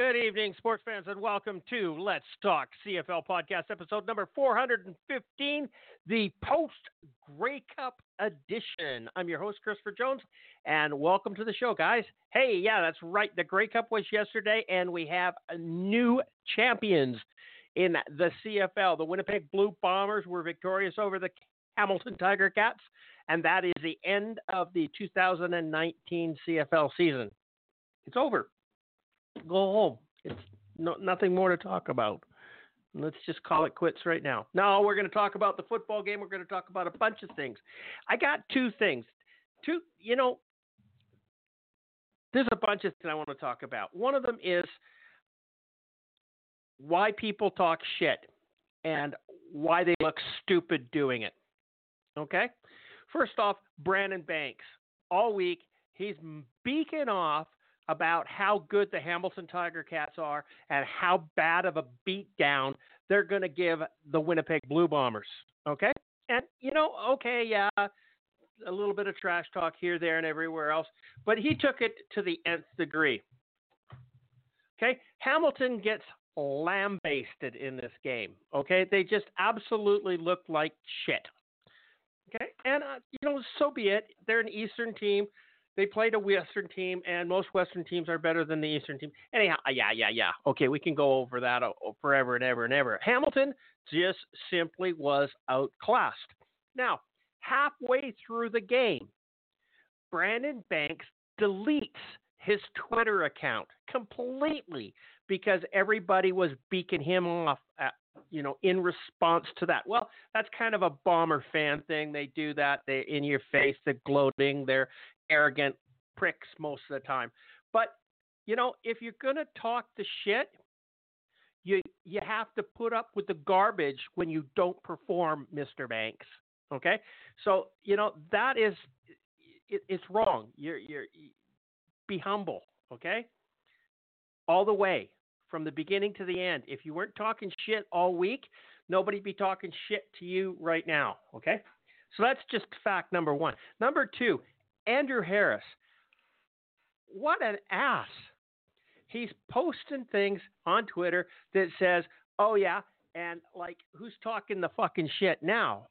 good evening, sports fans, and welcome to Let's Talk CFL podcast, episode number 415, the post Grey Cup edition. I'm your host, Christopher Jones, and welcome to the show, guys. Hey, yeah, that's right. The Grey Cup was yesterday, and we have new champions in the CFL. The Winnipeg Blue Bombers were victorious over the Hamilton Tiger Cats, and that is the end of the 2019 CFL season. It's over go home. It's no, nothing more to talk about. Let's just call it quits right now. No, we're going to talk about the football game. We're going to talk about a bunch of things. I got two things. Two, you know, there's a bunch of things I want to talk about. One of them is why people talk shit and why they look stupid doing it. Okay? First off, Brandon Banks. All week, he's beaking off about how good the Hamilton Tiger Cats are and how bad of a beatdown they're going to give the Winnipeg Blue Bombers. Okay? And, you know, okay, yeah, a little bit of trash talk here, there, and everywhere else, but he took it to the nth degree. Okay? Hamilton gets lambasted in this game. Okay? They just absolutely look like shit. Okay? And, uh, you know, so be it. They're an Eastern team they played a Western team, and most Western teams are better than the Eastern team. Anyhow, uh, yeah, yeah, yeah. Okay, we can go over that uh, forever and ever and ever. Hamilton just simply was outclassed. Now, halfway through the game, Brandon Banks deletes his Twitter account completely because everybody was beaking him off at, you know, in response to that. Well, that's kind of a bomber fan thing. They do that. They in your face, they're gloating, they're arrogant pricks most of the time. But you know, if you're gonna talk the shit, you you have to put up with the garbage when you don't perform, Mr. Banks. Okay, so you know that is it, it's wrong. You're you're be humble. Okay, all the way from the beginning to the end. If you weren't talking shit all week, nobody'd be talking shit to you right now. Okay, so that's just fact number one. Number two, Andrew Harris, what an ass. He's posting things on Twitter that says, oh, yeah, and like, who's talking the fucking shit now?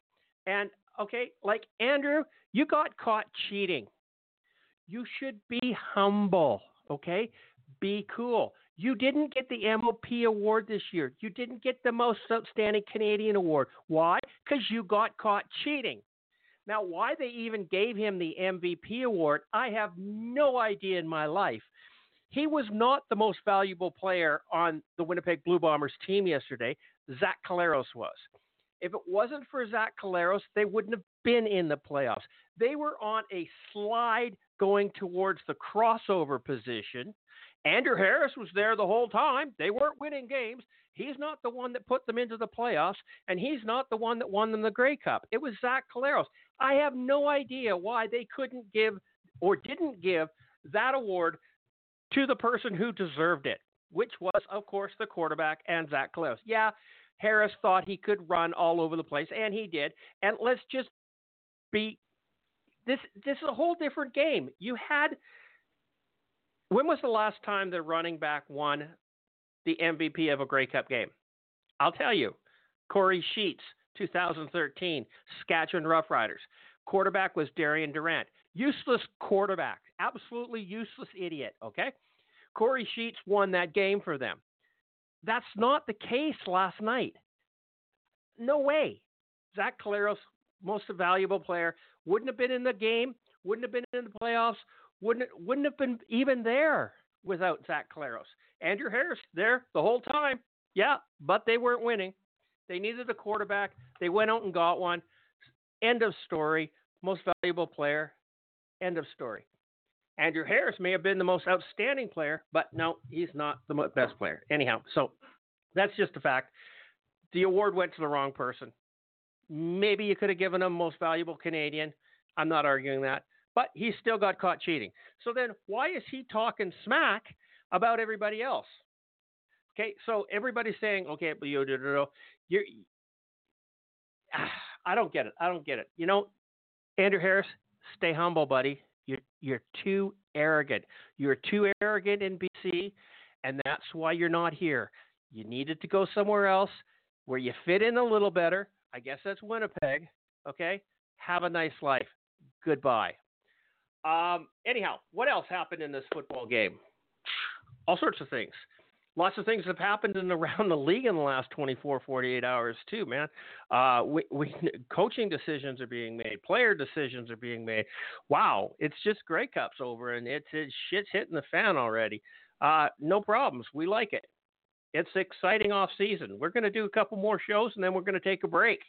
And okay, like, Andrew, you got caught cheating. You should be humble, okay? Be cool. You didn't get the MOP award this year. You didn't get the most outstanding Canadian award. Why? Because you got caught cheating. Now, why they even gave him the MVP award, I have no idea in my life. He was not the most valuable player on the Winnipeg Blue Bombers team yesterday. Zach Collaros was. If it wasn't for Zach Collaros, they wouldn't have been in the playoffs. They were on a slide going towards the crossover position. Andrew Harris was there the whole time. They weren't winning games. He's not the one that put them into the playoffs, and he's not the one that won them the Grey Cup. It was Zach Collaros. I have no idea why they couldn't give or didn't give that award to the person who deserved it, which was, of course, the quarterback and Zach Collaros. Yeah, Harris thought he could run all over the place, and he did. And let's just be this. This is a whole different game. You had. When was the last time the running back won the MVP of a Grey Cup game? I'll tell you, Kory Sheets 2013, Saskatchewan Roughriders. Quarterback was Darian Durant. Useless quarterback, absolutely useless idiot, okay? Kory Sheets won that game for them. That's not the case last night. No way. Zach Collaros, most valuable player, wouldn't have been in the game, wouldn't have been in the playoffs, wouldn't wouldn't have been even there without Zach Collaros. Andrew Harris there the whole time. Yeah, but they weren't winning. They needed a quarterback. They went out and got one. End of story. Most valuable player. End of story. Andrew Harris may have been the most outstanding player, but no, he's not the best player. Anyhow, so that's just a fact. The award went to the wrong person. Maybe you could have given him most valuable Canadian. I'm not arguing that, but he still got caught cheating. So then, why is he talking smack about everybody else? Okay, so everybody's saying, okay, but you, you're, I don't get it. I don't get it. You know, Andrew Harris, stay humble, buddy. You're you're too arrogant. You're too arrogant in BC, and that's why you're not here. You needed to go somewhere else where you fit in a little better. I guess that's Winnipeg. Okay. Have a nice life. Goodbye. Um, anyhow, what else happened in this football game? All sorts of things lots of things have happened in around the league in the last 24, 48 hours too, man. Uh, we, we coaching decisions are being made, player decisions are being made. Wow, it's just Grey Cups over, and it's, it's shit's hitting the fan already. Uh, no problems. We like it. It's exciting off season. We're going to do a couple more shows, and then we're going to take a break,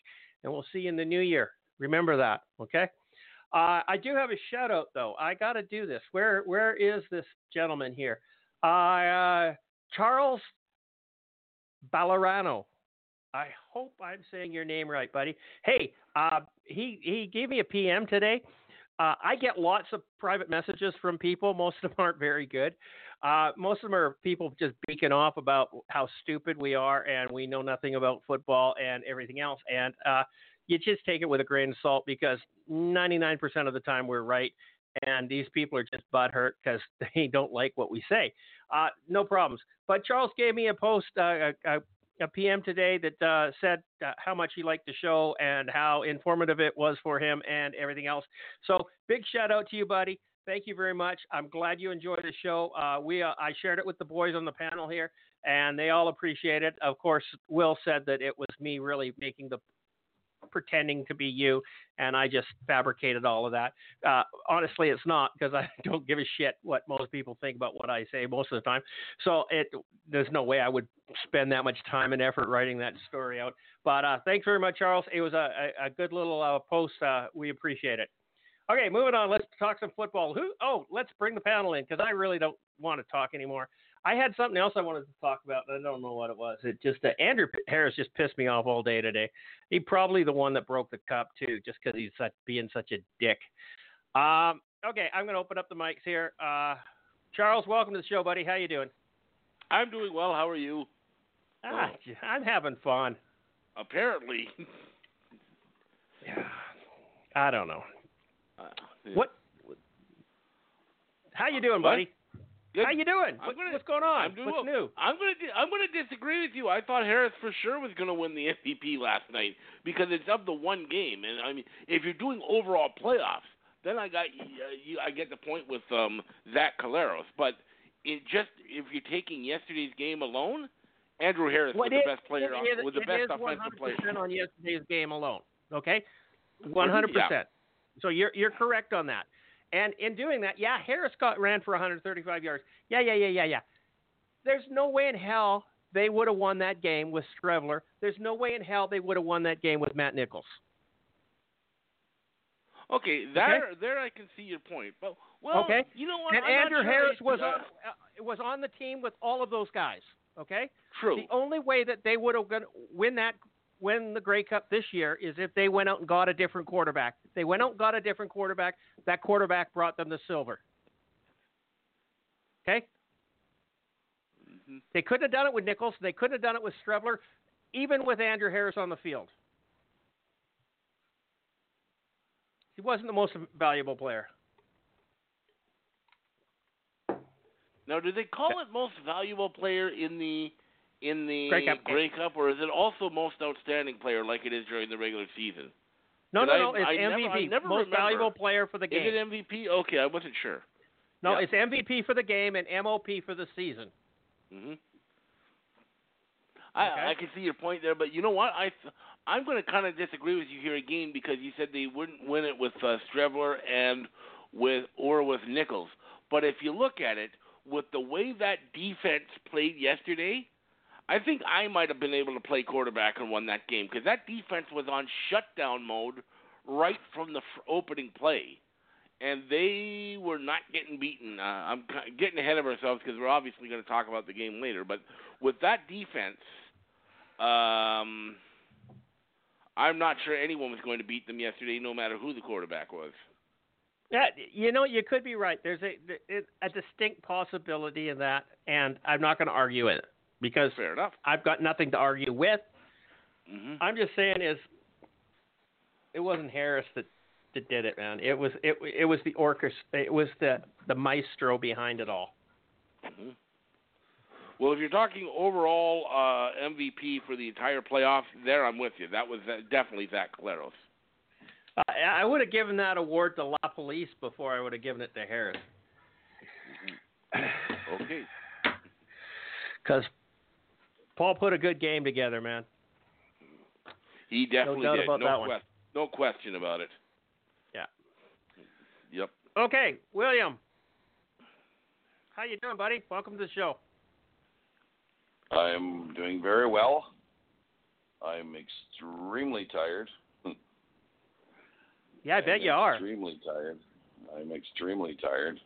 and we'll see you in the new year. Remember that, okay? Uh, I do have a shout out though. I got to do this. Where where is this gentleman here? Uh, Charles Ballerano. I hope I'm saying your name right, buddy. Hey, uh, he he gave me a PM today. Uh, I get lots of private messages from people. Most of them aren't very good. Uh, most of them are people just beaking off about how stupid we are and we know nothing about football and everything else. And uh, you just take it with a grain of salt because 99% of the time we're right, and these people are just butthurt because they don't like what we say. Uh, no problems. But Charles gave me a post, uh, a, a, PM today that uh, said uh, how much he liked the show and how informative it was for him and everything else. So big shout out to you, buddy. Thank you very much. I'm glad you enjoyed the show. Uh, we uh, I shared it with the boys on the panel here, and they all appreciate it. Of course, Will said that it was me really making the pretending to be you, and I just fabricated all of that. Uh, honestly, it's not because I don't give a shit what most people think about what I say most of the time. So it there's no way I would spend that much time and effort writing that story out. But uh, thanks very much, Charles. It was a, a, a good little uh, post. Uh, we appreciate it. Okay, moving on. Let's talk some football. Who? Oh, let's bring the panel in because I really don't want to talk anymore. I had something else I wanted to talk about, but I don't know what it was. It just uh, Andrew Harris just pissed me off all day today. He probably the one that broke the cup too, just because he's such, being such a dick. Um, okay, I'm going to open up the mics here. Uh, Charles, welcome to the show, buddy. How you doing? I'm doing well. How are you? Ah, I'm having fun. Apparently. yeah. I don't know. Uh, yeah. What? How you doing, buddy? How you doing? What, gonna, what's going on? I'm doing what's well. new? I'm gonna di- I'm gonna disagree with you. I thought Harris for sure was gonna win the MVP last night because it's of the one game, and I mean if you're doing overall playoffs, then I got uh, you, I get the point with um, Zach Collaros. But it just if you're taking yesterday's game alone, Andrew Harris well, was the best player on, was the best offensive player. on yesterday's game alone. Okay, 100. percent So you're you're correct on that. And in doing that, yeah, Harris got ran for 135 yards. Yeah, yeah, yeah, yeah, yeah. There's no way in hell they would have won that game with Streveler. There's no way in hell they would have won that game with Matt Nichols. Okay, there, okay? there, I can see your point. But well, okay, you know what? And I'm Andrew sure Harris was uh, on, uh, was on the team with all of those guys. Okay, true. The only way that they would have win that win the Grey Cup this year is if they went out and got a different quarterback. If they went out and got a different quarterback, that quarterback brought them the silver. Okay? Mm-hmm. They couldn't have done it with Nichols. They couldn't have done it with Streveler, even with Andrew Harris on the field. He wasn't the most valuable player. Now, do they call it most valuable player in the in the Grey Cup, Grey Cup, or is it also most outstanding player like it is during the regular season? No, no, no. It's I MVP, never, never most remember. valuable player for the game. Is it MVP? Okay, I wasn't sure. No, yeah. it's MVP for the game and MOP for the season. Mhm. I okay. I can see your point there, but you know what? I I'm going to kind of disagree with you here again because you said they wouldn't win it with uh, Streveler and with or with Nichols. But if you look at it, with the way that defense played yesterday, I think I might have been able to play quarterback and won that game because that defense was on shutdown mode right from the f- opening play, and they were not getting beaten. Uh, I'm getting ahead of ourselves because we're obviously going to talk about the game later. But with that defense, um, I'm not sure anyone was going to beat them yesterday, no matter who the quarterback was. Yeah, you know, you could be right. There's a a distinct possibility in that, and I'm not going to argue it because Fair enough. I've got nothing to argue with. hmm I'm just saying is it wasn't Harris that that did it, man. It was it it was the orchestra. It was the the maestro behind it all. hmm Well, if you're talking overall uh, MVP for the entire playoff, there I'm with you. That was uh, definitely Zach Collaros. I, I would have given that award to LaPolice before I would have given it to Harris Okay. because Paul put a good game together, man. He definitely doubt did. about no, no question about it. Yeah. Yep. Okay, William. How you doing, buddy? Welcome to the show. I'm doing very well. I'm extremely tired. Yeah, I bet I'm you are. Extremely tired. I'm extremely tired.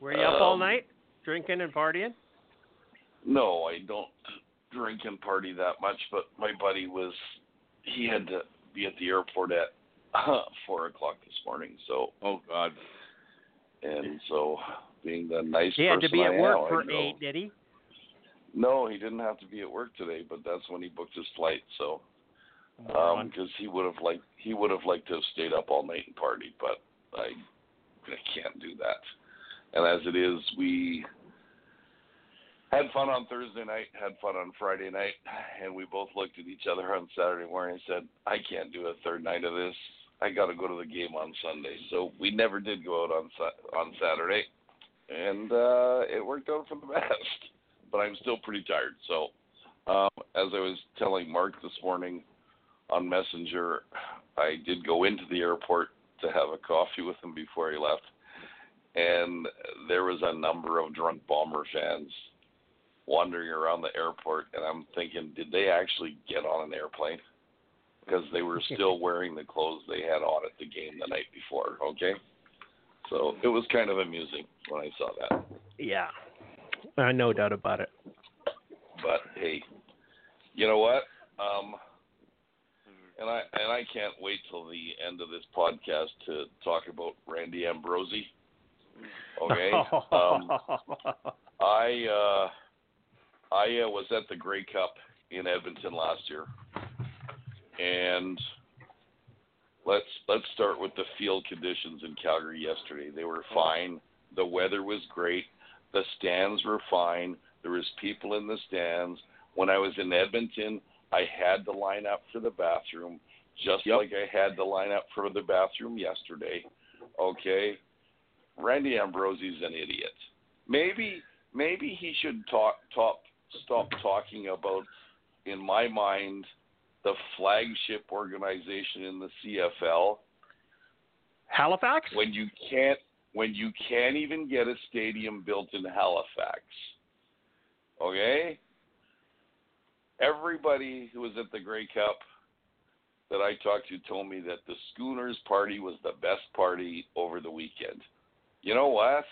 Were you up all Um, night drinking and partying? No, I don't drink and party that much, but my buddy was he had to be at the airport at uh, four o'clock this morning. So Oh God. and so being the nice He had to person be I at am, work I for eight, did he? No, he didn't have to be at work today, but that's when he booked his flight. So Moron. because he would have liked he would have liked to have stayed up all night and partied, but I I can't do that. And as it is, we had fun on Thursday night, had fun on Friday night, and we both looked at each other on Saturday morning and said, "I can't do a third night of this. I got to go to the game on Sunday." So we never did go out on on Saturday, and uh, it worked out for the best. But I'm still pretty tired. So, um, as I was telling Mark this morning on Messenger, I did go into the airport to have a coffee with him before he left, and there was a number of drunk bomber fans wandering around the airport, and I'm thinking, did they actually get on an airplane? Because they were still wearing the clothes they had on at the game the night before. Okay, so it was kind of amusing when I saw that. Yeah, uh, no doubt about it. But hey, you know what? Um, and I and I can't wait till the end of this podcast to talk about Randy Ambrosie. Okay. um, I uh, I uh, was at the Grey Cup in Edmonton last year, and let's let's start with the field conditions in Calgary yesterday. They were fine. The weather was great. The stands were fine. There was people in the stands. When I was in Edmonton, I had to line up for the bathroom, just Yep. like I had to line up for the bathroom yesterday. Okay, Randy Ambrosie's an idiot. Maybe maybe he should talk talk stop talking about in my mind the flagship organization in the CFL Halifax? when you can't when you can't even get a stadium built in Halifax. Okay? Everybody who was at the Grey Cup that I talked to told me that the Schooners party was the best party over the weekend. You know what?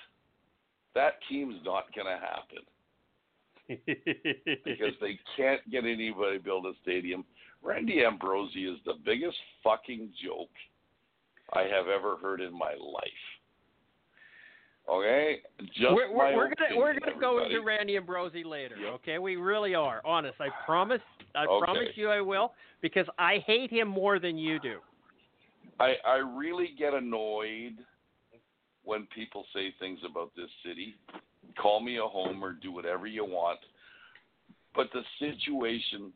That team's not going to happen because they can't get anybody to build a stadium. Randy Ambrosie is the biggest fucking joke I have ever heard in my life. Okay, just we're, we're, we're gonna we're gonna go into Randy Ambrosie later. Yep. Okay, we really are. Honest, I promise. I Okay. promise you, I will because I hate him more than you do. I I really get annoyed when people say things about this city. Call me a homer, do whatever you want, but the situation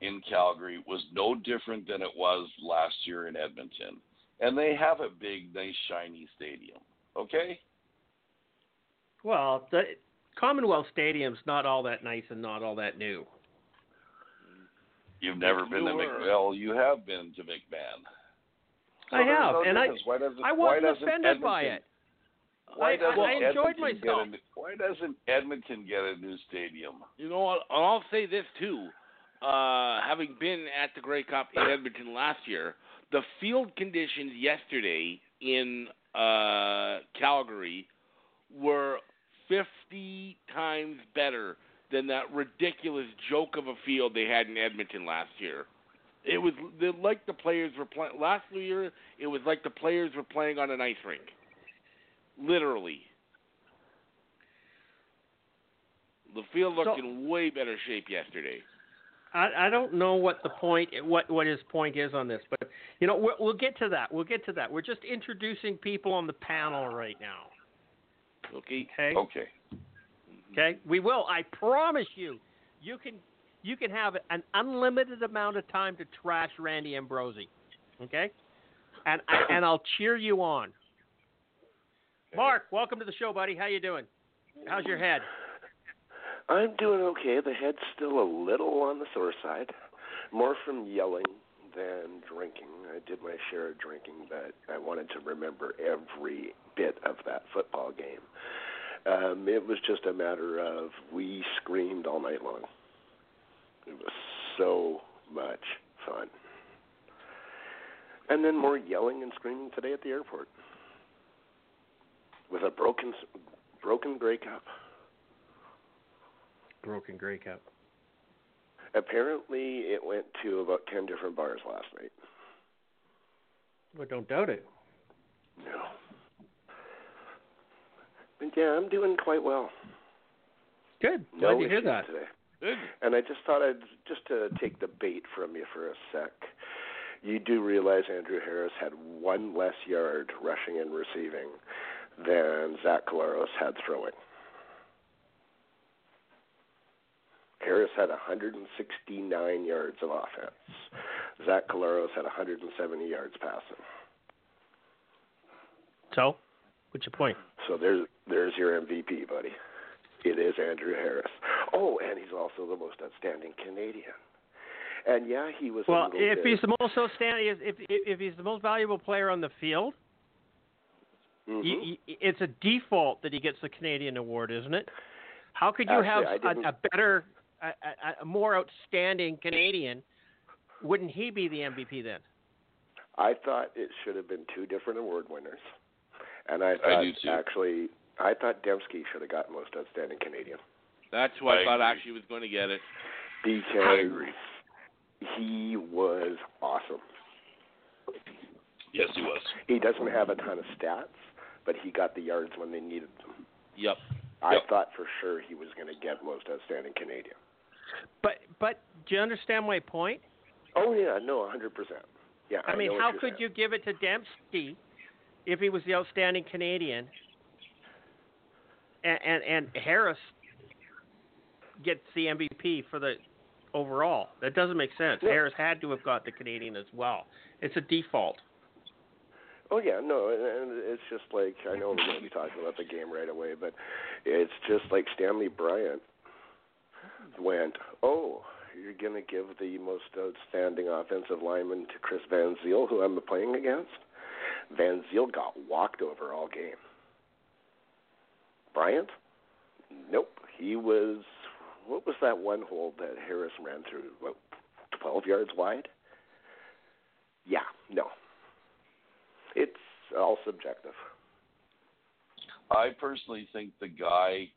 in Calgary was no different than it was last year in Edmonton, and they have a big, nice, shiny stadium. Okay, Well, the Commonwealth Stadium's not all that nice and not all that new. you've never been to Sure. Mc. Well, you have been to McMahon. So I have, no and I why doesn't, I wasn't doesn't offended by it. Why I- doesn't I enjoyed Edmonton myself. Get a, why doesn't Edmonton get a new stadium? You know what? I'll say this too. Uh, having been at the Grey Cup in Edmonton last year, the field conditions yesterday in uh, Calgary were 50 times better than that ridiculous joke of a field they had in Edmonton last year. It was like the players were playing last year. It was like the players were playing on an ice rink, literally. The field looked So- in way better shape yesterday. I, I don't know what the point what what his point is on this, but you know we'll, we'll get to that. We'll get to that. We're just introducing people on the panel right now. Okay. Okay. Okay. Okay. We will. I promise you. You can you can have an unlimited amount of time to trash Randy Ambrosie. Okay. And I, and I'll cheer you on. Mark, welcome to the show, buddy. How you doing? How's your head? I'm doing okay. The head's still a little on the sore side, more from yelling than drinking. I did my share of drinking, but I wanted to remember every bit of that football game. Um, it was just a matter of we screamed all night long. It was so much fun. And then more yelling and screaming today at the airport with a broken broken Grey Cup. Broken Grey Cup. Apparently, it went to about 10 different bars last night. Well, don't doubt it. No. But yeah, I'm doing quite well. Good. No Glad to hear that. today. Good. And I just thought I'd just to take the bait from you for a sec. You do realize Andrew Harris had one less yard rushing and receiving than Zach Collaros had throwing. Harris had 169 yards of offense. Zach Collaros had 170 yards passing. So, what's your point? So there's there's your MVP, buddy. It is Andrew Harris. Oh, and he's also the most outstanding Canadian. And yeah, he was. Well, if bit, he's the most outstanding, if if if he's the most valuable player on the field, Mhm. you, you, it's a default that he gets the Canadian award, isn't it? How could you Actually, have a, a better, a, a, a more outstanding Canadian? Wouldn't he be the MVP then? I thought it should have been two different award winners, and I I thought do too. actually I thought Demski should have got most outstanding Canadian That's who I, I thought agree. actually was going to get it. because I agree. he was awesome. Yes, he was. He doesn't have a ton of stats, but he got the yards when they needed them. Yep. I Yep. thought for sure he was going to get most outstanding Canadian. But but do you understand my point? Oh yeah, no, a hundred percent. Yeah, I mean, how could saying. you give it to Demski if he was the outstanding Canadian, and and, and Harris gets the MVP for the overall? That doesn't make sense. Yeah. Harris had to have got the Canadian as well. It's a default. Oh yeah, no, and, it's just like I know we're going to be talking about the game right away, but it's just like Stanley Bryant went, "Oh, you're going to give the most outstanding offensive lineman to Chris Van Zeyl, who I'm playing against." Van Ziel got walked over all game. Bryant, nope, he was. What was that one hold that Harris ran through? What, Twelve yards wide. Yeah, no, it's all subjective. I personally think the guy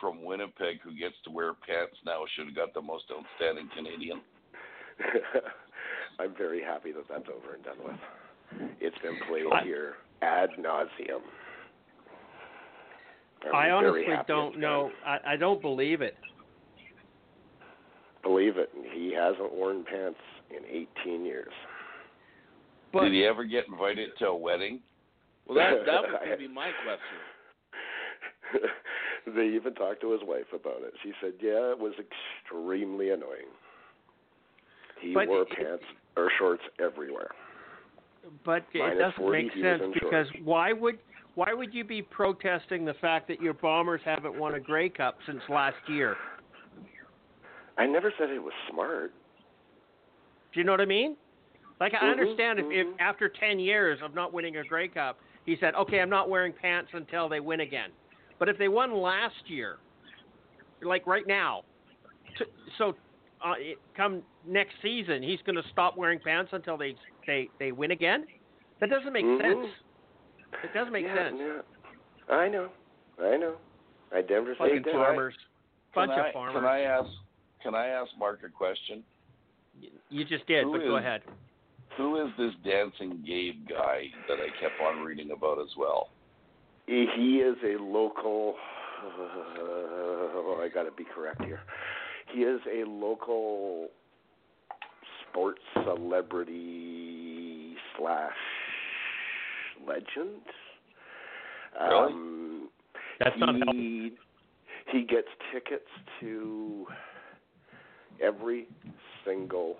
from Winnipeg who gets to wear pants now should have got the most outstanding Canadian. I'm very happy that that's over and done with. It's been played I- here ad nauseum. I'm I very honestly don't know. I, I don't believe it. Believe it, he hasn't worn pants in 18 years. But Did he ever get invited to a wedding? Well, that that was going to be my question. they even talked to his wife about it. She said, "Yeah, it was extremely annoying. He But wore it- pants or shorts everywhere." but it doesn't make sense because shorts. why would why would you be protesting the fact that your Bombers haven't won a Grey Cup since last year? I never said it was smart. Do you know what I mean? Like I Mhm, understand if, if mhm. after ten years of not winning a Grey Cup, he said, "Okay, I'm not wearing pants until they win again." But if they won last year, like right now, t- so uh, it, come next season, he's going to stop wearing pants until they they they win again. That doesn't make Mhm. sense. It doesn't make yeah, sense. Yeah. I know. I know. I never say Fucking that. farmers. Bunch can of I, farmers. Can I ask? Can I ask Mark a question? You just did, Who but go ahead. Who is this dancing Gabe guy that I kept on reading about as well? He he is a local. oh, I got to be correct here. He is a local sports celebrity slash legend. Really? Um, That's not helpful. he he gets tickets to every single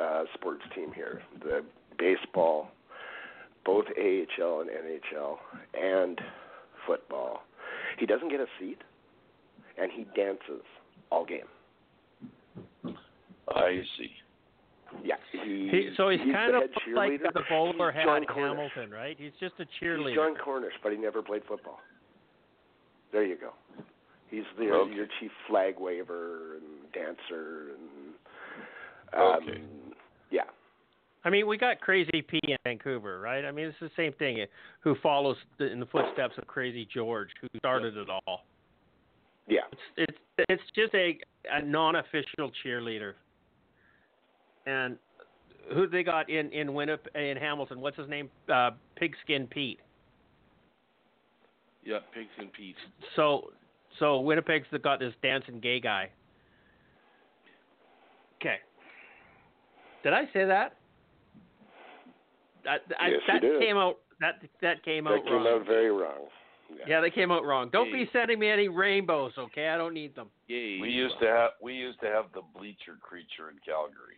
uh, sports team here. The baseball, both AHL and NHL, and football. He doesn't get a seat, and he dances all game. I see. Yeah, he. He, so he's, the kind of like the bowler He's Jon Cornish. Hamilton, right? He's just a cheerleader. He's cheerleader. Jon Cornish, but he never played football. There you go. He's the Okay. your chief flag waver and dancer and um, Okay. Yeah. I mean, we got Crazy P in Vancouver, right? I mean, it's the same thing. Who follows the, in the footsteps of Crazy George, who started it all? Yeah. It's it's it's just a a non-official cheerleader. And who they got in in Winnipeg in Hamilton? What's his name? Uh, Pigskin Pete. Yeah, Pigskin Pete. So so Winnipeg's got this dancing gay guy. Okay. Did I say that? That I, Yes, you that did. came out that that came That out came wrong. out very wrong. Yeah. yeah, they came out wrong. Don't be sending me any rainbows, okay? I don't need them. Yay. We used to have we used to have the bleacher creature in Calgary.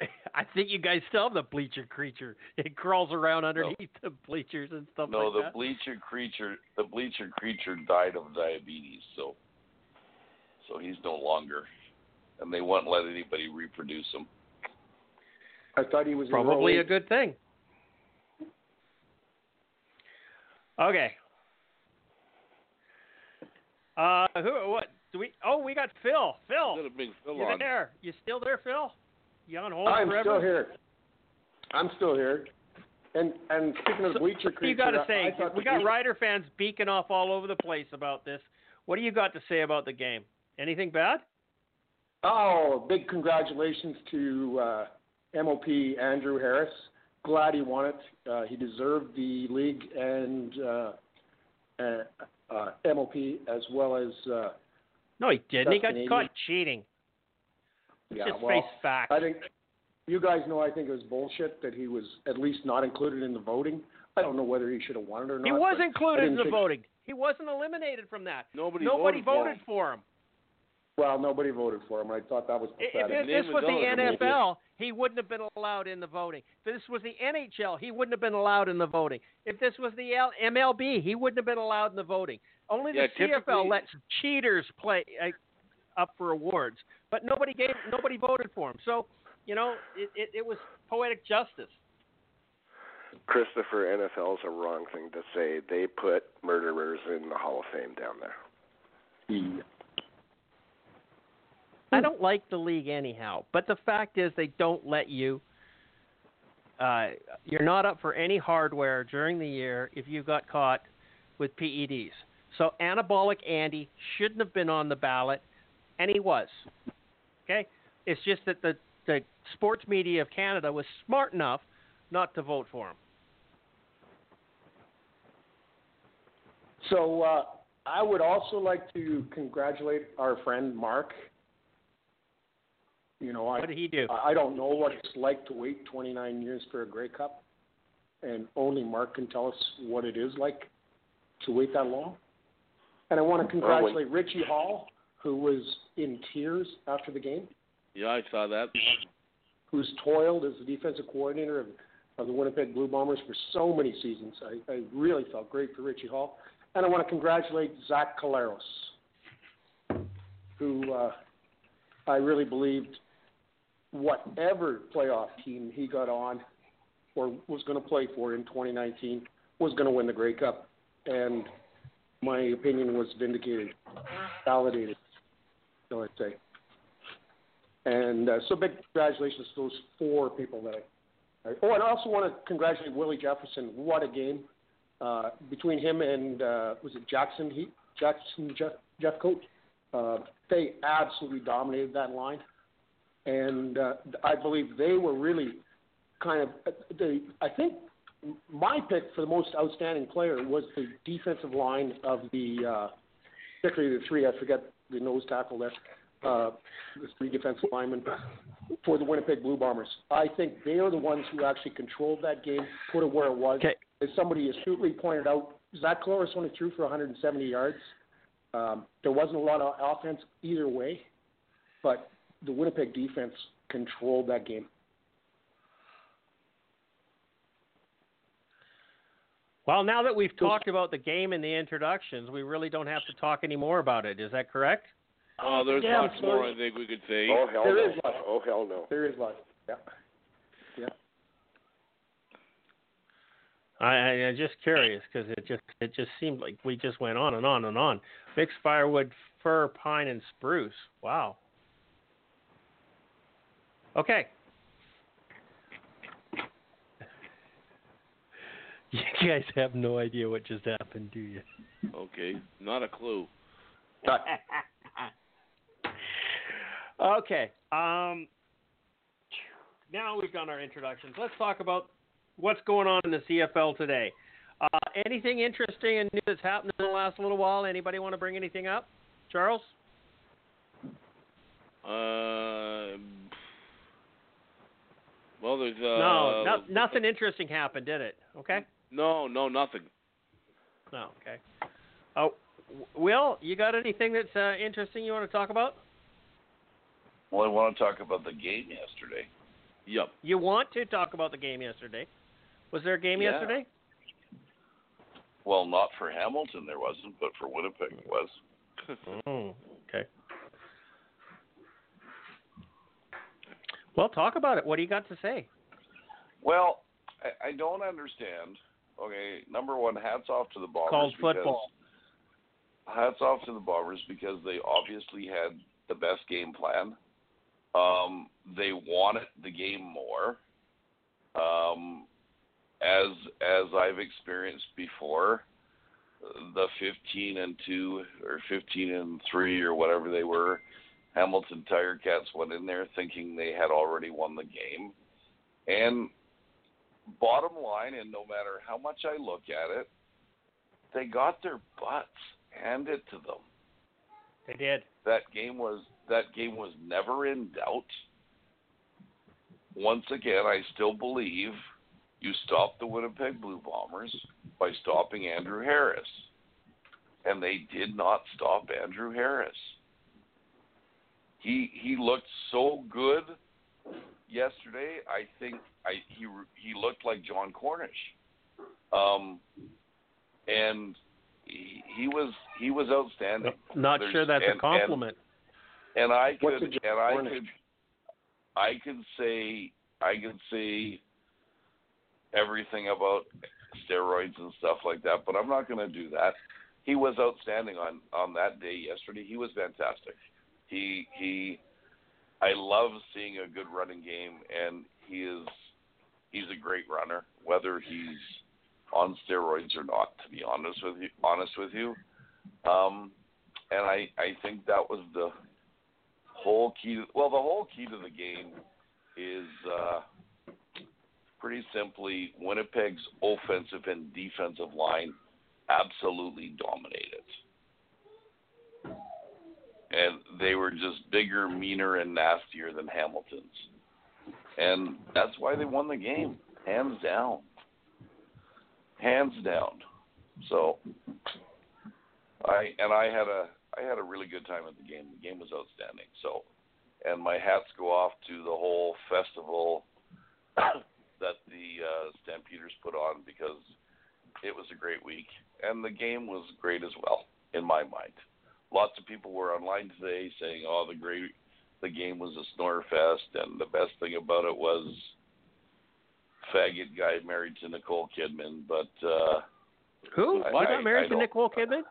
I think you guys still have the bleacher creature. It crawls around underneath the bleachers and stuff No, like the bleacher creature the bleacher creature died of diabetes, so so he's no longer and they won't let anybody reproduce him. I thought he was Probably a good thing. Okay. Uh, who? What? Do we? Oh, we got Phil. Phil, Got a big fill you on. there? You still there, Phil? You on hold I'm forever? still here. I'm still here. And and speaking of So, bleacher what do you got to I- say? I thought We got bleacher- Rider fans beaking off all over the place about this. What do you got to say about the game? Anything bad? Oh, big congratulations to uh, MOP Andrew Harris. Glad he won it. Uh, he deserved the league and uh, uh, uh, MOP as well as uh, No, he didn't. He got That's caught cheating. yeah. Just well, face facts. I think you guys know. I think it was bullshit that he was at least not included in the voting. I don't know whether he should have won it or not. he was but included in the think- voting. He wasn't eliminated from that. Nobody, Nobody voted, voted for him. Well, nobody voted for him. I thought that was If, pathetic. if this was the. NFL, he wouldn't have been allowed in the voting. If this was the NHL, he wouldn't have been allowed in the voting. If this was the L- MLB, he wouldn't have been allowed in the voting. Only the Yeah, CFL lets cheaters play uh, up for awards, but nobody gave, nobody voted for him. So, you know, it, it, it was poetic justice. Christopher, NFL's a wrong thing to say. They put murderers in the Hall of Fame down there. Yeah. I don't like the league anyhow, but the fact is they don't let you. Uh, you're not up for any hardware during the year if you got caught with PEDs. So anabolic Andy shouldn't have been on the ballot, and he was. Okay, it's just that the the sports media of Canada was smart enough not to vote for him. So uh, I would also like to congratulate our friend Mark. You know, I What did he do? I don't know what it's like to wait 29 years for a Grey Cup, and only Mark can tell us what it is like to wait that long. And I want to congratulate Richie Hall, who was in tears after the game, Yeah, I saw that. who's toiled as the defensive coordinator of, of the Winnipeg Blue Bombers for so many seasons. I, I really felt great for Richie Hall. And I want to congratulate Zach Collaros, who uh, I really believed whatever playoff team he got on or was going to play for in 2019 was going to win the Grey Cup. And my opinion was vindicated, validated, so I'd say. And uh, so big congratulations to those four people that I Oh, and I also want to congratulate Willie Jefferson. What a game uh, between him and uh, was it Jackson? He, Jackson Jeff, Jeff Coach. Uh, they absolutely dominated that line, and uh, I believe they were really kind of. They, I think my pick for the most outstanding player was the defensive line of the, uh, particularly the three. I forget the nose tackle there. Uh, the three defensive linemen for the Winnipeg Blue Bombers. I think they are the ones who actually controlled that game, put it where it was. Okay. As somebody astutely pointed out, Zach Collaros only threw for 170 yards. Um, there wasn't a lot of offense either way, but the Winnipeg defense controlled that game. Well, now that we've talked about the game and the introductions, we really don't have to talk any more about it. Is that correct? Oh, there's Yeah, lots so- more I think we could say. Oh hell There no! is lots. Oh hell no! There is lots. Yeah. Yeah. I, I I'm just curious because it just it just seemed like we just went on and on and on. Mixed firewood, fir, pine, and spruce. Wow. Okay. You guys have no idea what just happened, do you? Okay, not a clue. okay. Um, now we've done our introductions. Let's talk about what's going on in the CFL today. Uh, anything interesting and new that's happened in the last little while? Anybody want to bring anything up? Charles? Uh, well, there's uh, no, no, nothing interesting happened, did it? Okay. No, no, nothing. No. Okay. Oh, Will, you got anything that's uh, interesting you want to talk about? Well, I want to talk about the game yesterday. Yep. You want to talk about the game yesterday? Was there a game Yeah. yesterday? Well, not for Hamilton, there wasn't, but for Winnipeg, it was. Oh, okay. Well, talk about it. What do you got to say? Well, I, I don't understand. Okay, number one, hats off to the Bombers. Called football. Hats off to the Bombers because they obviously had the best game plan. Um, they wanted the game more. Um, as as I've experienced before, the 15 and two or 15 and three or whatever they were, Hamilton Tiger Cats went in there thinking they had already won the game, and bottom line, and no matter how much I look at it, they got their butts handed to them. They did. That game was that game was never in doubt. Once again, I still believe you stopped the Winnipeg Blue Bombers by stopping Andrew Harris. And they did not stop Andrew Harris. He he looked so good yesterday. I think I he he looked like Jon Cornish. Um and he, he was he was outstanding. Not There's- sure that's and- a compliment. And I could a John and I Cornish? could I could say I could say everything about steroids and stuff like that, but I'm not going to do that. He was outstanding on on that day yesterday. He was fantastic. He he I love seeing a good running game and he is he's a great runner whether he's on steroids or not to be honest with you honest with you. Um and I I think that was the whole key to, well the whole key to the game is uh pretty simply Winnipeg's offensive and defensive line absolutely dominated. And they were just bigger, meaner, and nastier than Hamilton's. And that's why they won the game, hands down. Hands down. So I and I had a I had a really good time at the game. The game was outstanding. So and my hats go off to the whole festival that the uh, Stampeders put on because it was a great week and the game was great as well in my mind. Lots of people were online today saying, "Oh, the great the game was a snore fest and the best thing about it was faggot guy married to Nicole Kidman." But uh Who? I- You I- got married I to Nicole Kidman?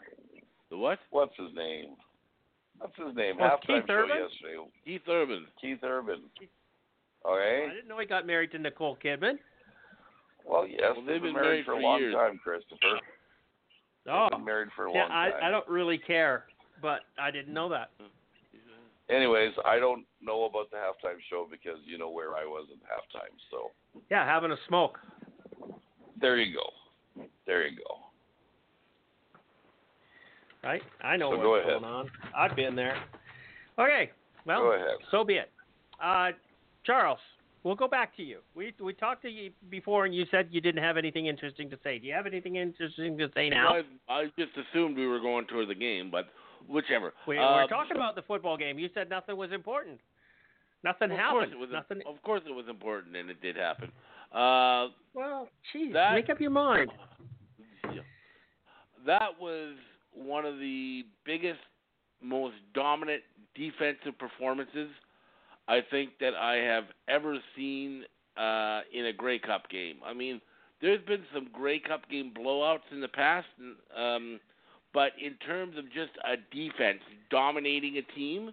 The what? what's his name? What's his name? Oh, Halftime Keith show Urban? yesterday. Keith Urban. Keith Urban. Okay. I didn't know he got married to Nicole Kidman. Well, yes, Well, they've they've been been married married for a long years. time, Christopher. Oh, been married for a yeah. long I time. I don't really care, but I didn't know that. Anyways, I don't know about the halftime show because you know where I was at halftime. So Yeah, having a smoke. there you go. There you go. Right? I know So what's go ahead. going on. I've been there. Okay. Well, Go ahead. so be it. Uh, Charles, we'll go back to you. We we talked to you before, and you said you didn't have anything interesting to say. Do you have anything interesting to say now? Well, I, I just assumed we were going toward the game, but whichever. We, Uh, we're talking about the football game. You said nothing was important. Nothing of happened. Course it was. Of course, it was important, and it did happen. Uh, Well, geez, That- make up your mind. yeah. that was one of the biggest, most dominant defensive performances I think that I have ever seen uh, in a Grey Cup game. I mean, there's been some Grey Cup game blowouts in the past, and, um, but in terms of just a defense dominating a team,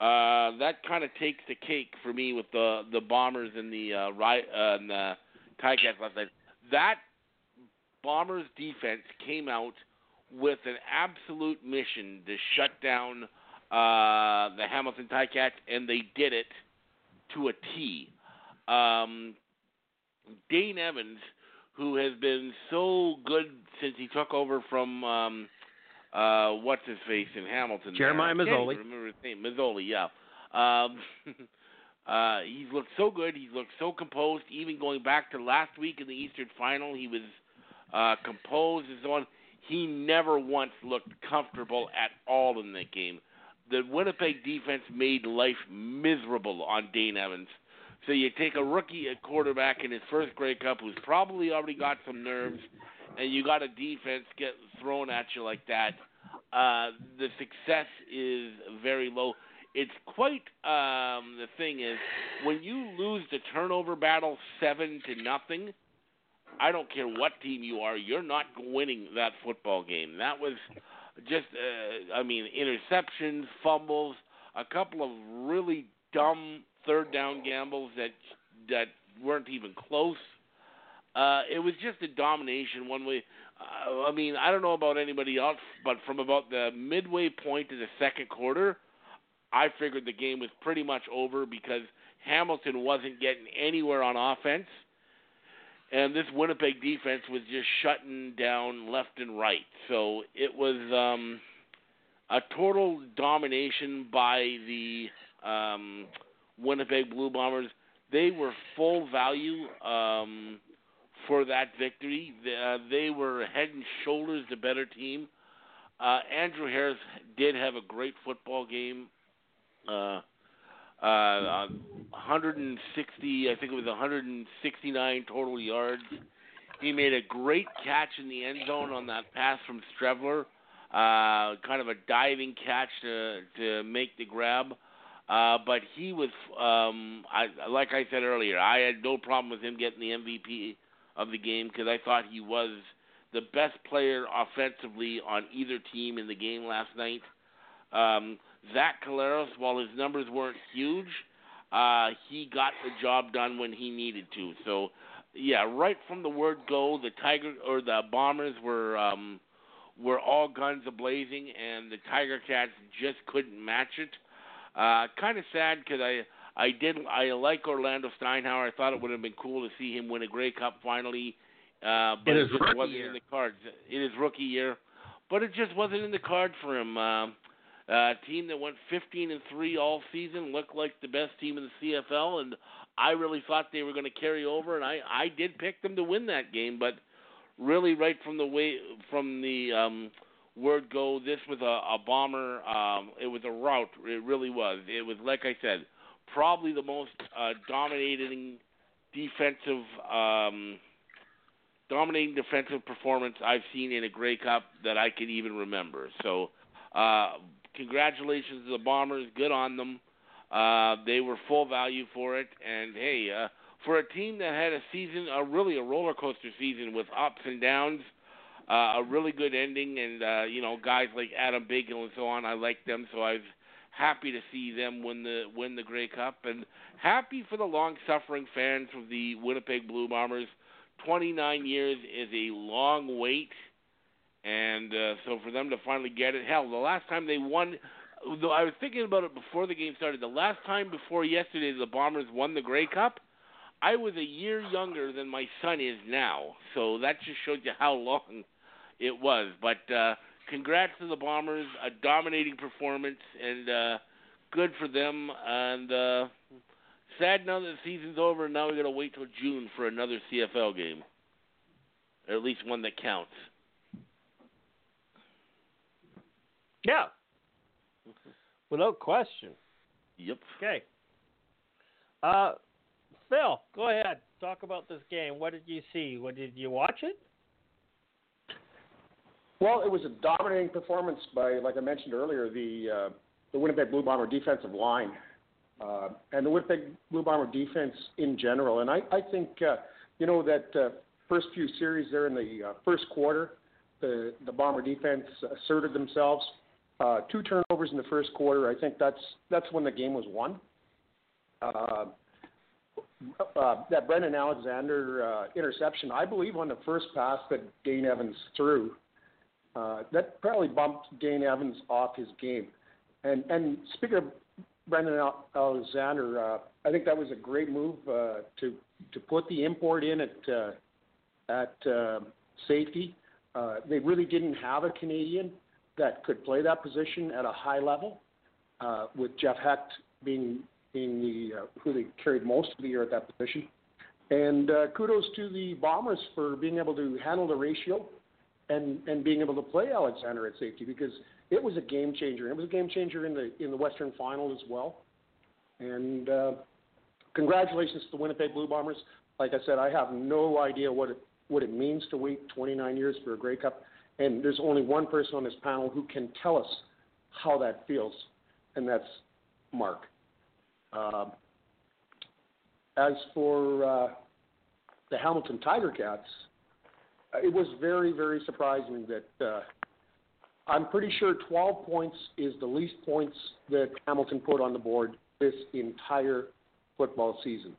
uh, that kind of takes the cake for me with the the Bombers and the uh, Ri- uh, and the Ticats last night. That Bombers defense came out with an absolute mission to shut down uh, the Hamilton Ticats, and they did it to a T. Um, Dane Evans, who has been so good since he took over from um, uh, what's his face in Hamilton. Jeremiah I Masoli. Remember his name? Masoli, yeah. Um, uh, he's looked so good. He's looked so composed. Even going back to last week in the Eastern Final, he was uh, composed and so on. He never once looked comfortable at all in that game. The Winnipeg defense made life miserable on Dane Evans. So you take a rookie at quarterback in his first Grey Cup who's probably already got some nerves, and you got a defense get thrown at you like that. Uh, the success is very low. It's quite um, the thing is when you lose the turnover battle seven to nothing. I don't care what team you are, you're not winning that football game. That was just, uh, I mean, interceptions, fumbles, a couple of really dumb third down gambles that that weren't even close. Uh, it was just a domination one way. Uh, I mean, I don't know about anybody else, but from about the midway point of the second quarter, I figured the game was pretty much over because Hamilton wasn't getting anywhere on offense, and this Winnipeg defense was just shutting down left and right. So it was um, a total domination by the um, Winnipeg Blue Bombers. They were full value um, for that victory. They, uh, they were head and shoulders the better team. Uh, Andrew Harris did have a great football game. Uh, uh, 160, I think it was 169 total yards. He made a great catch in the end zone on that pass from Streveler, uh, kind of a diving catch to to make the grab. Uh, but he was, um, I like I said earlier, I had no problem with him getting the MVP of the game because I thought he was the best player offensively on either team in the game last night. Um, Zach Collaros, while his numbers weren't huge, uh, he got the job done when he needed to. So, yeah, right from the word go, the Tiger or the Bombers were um, were all guns a blazing, and the Tiger Cats just couldn't match it. Uh, kind of sad because I I did I like Orlando Steinauer. I thought it would have been cool to see him win a Grey Cup finally, uh, but it rookie wasn't year. in the cards in his rookie year. But it just wasn't in the card for him. Um, uh, team that went 15 and three all season looked like the best team in the CFL, and I really thought they were going to carry over, and I I did pick them to win that game, but really right from the way from the um, word go, this was a, a bomber. Um, it was a rout. It really was. It was like I said, probably the most uh, dominating defensive. Um, Dominating defensive performance I've seen in a Grey Cup that I can even remember. So, uh, congratulations to the Bombers. Good on them. Uh, they were full value for it, and hey, uh, for a team that had a season, a really a roller coaster season with ups and downs, uh, a really good ending, and uh, you know guys like Adam Bighill and so on. I like them, so I was happy to see them win the win the Grey Cup, and happy for the long-suffering fans of the Winnipeg Blue Bombers. 29 years is a long wait, and uh, so for them to finally get it, hell, the last time they won. Though I was thinking about it before the game started. The last time before yesterday, the Bombers won the Grey Cup. I was a year younger than my son is now, so that just shows you how long it was. But uh, congrats to the Bombers, a dominating performance, and uh, good for them. And uh, sad now that the season's over, and now we got to wait till June for another CFL game, or at least one that counts. Yeah. Without question. Yep. Okay. Uh, Phil, go ahead. Talk about this game. What did you see? What did you watch it? Well, it was a dominating performance by, like I mentioned earlier, the uh, the Winnipeg Blue Bomber defensive line uh, and the Winnipeg Blue Bomber defense in general. And I, I think, uh, you know, that uh, first few series there in the uh, first quarter, the the Bomber defense asserted themselves. Uh, two turnovers in the first quarter. I think that's that's when the game was won. Uh, uh, that Brandon Alexander uh, interception, I believe, on the first pass that Dane Evans threw, uh, that probably bumped Dane Evans off his game. And and speaking of Brandon Alexander, uh, I think that was a great move uh, to to put the import in at uh, at uh, safety. Uh, they really didn't have a Canadian that could play that position at a high level, uh, with Jeff Hecht being being the uh, who they carried most of the year at that position. And uh, kudos to the Bombers for being able to handle the ratio and and being able to play Alexander at safety because it was a game changer. It was a game changer in the in the Western Final as well. And uh, congratulations to the Winnipeg Blue Bombers. Like I said, I have no idea what it what it means to wait 29 years for a Grey Cup, and there's only one person on this panel who can tell us how that feels, and that's Mark. Uh, as for uh, the Hamilton Tiger Cats, it was very, very surprising that uh, I'm pretty sure 12 points is the least points that Hamilton put on the board this entire football season.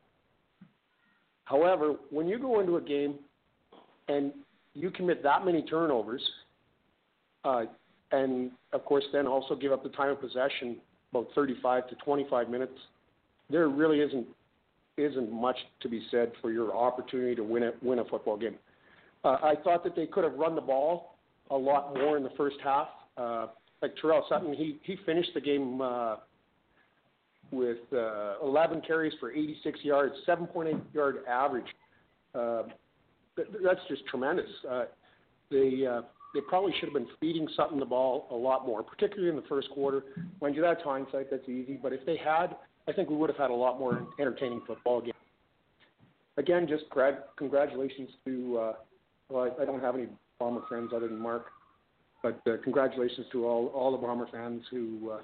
However, when you go into a game and you commit that many turnovers, uh, and of course, then also give up the time of possession about 35 to 25 minutes, there really isn't isn't much to be said for your opportunity to win a win a football game. Uh, I thought that they could have run the ball a lot more in the first half. Uh, like Tyrell Sutton, he he finished the game uh, with uh, 11 carries for 86 yards, 7.8 yard average. Uh, that's just tremendous. Uh, they uh, they probably should have been feeding Sutton the ball a lot more, particularly in the first quarter. When you that's hindsight, that's easy. But if they had, I think we would have had a lot more entertaining football game. Again, just congratulations to. Uh, well, I, I don't have any Bomber friends other than Mark, but uh, congratulations to all all the Bomber fans who uh,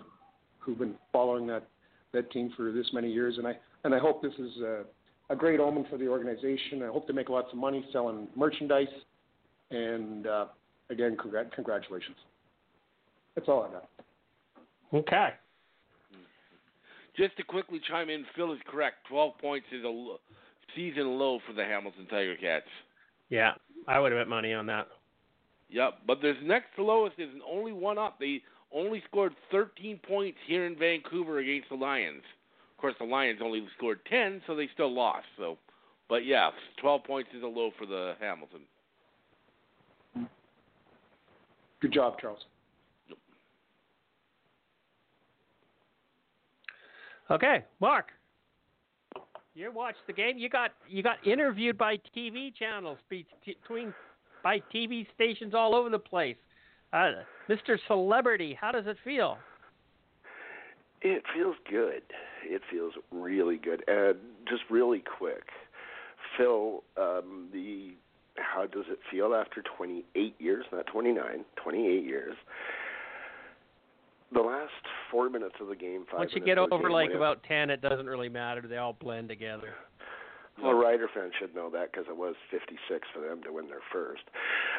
who've been following that that team for this many years, and I and I hope this is a, a great omen for the organization. I hope to make lots of money selling merchandise, and uh, again, congr- congratulations. That's all I got. Okay. Just to quickly chime in, Phil is correct. 12 points is a season low for the Hamilton Tiger Cats. Yeah, I would have bet money on that. Yep, but there's next lowest is only one up. They only scored 13 points here in Vancouver against the Lions. Of course, the Lions only scored 10, so they still lost. So, but yeah, 12 points is a low for the Hamilton. Good job, Charles. Okay, Mark. You watched the game. You got you got interviewed by TV channels between by TV stations all over the place. Uh, Mr. Celebrity, how does it feel? It feels good. It feels really good, and just really quick. Phil, um, the how does it feel after 28 years, not 29, 28 years? The last four minutes of the game, five Once you get over like about ten, it doesn't really matter. They all blend together. Well, Rider fans should know that because it was 56 for them to win their first.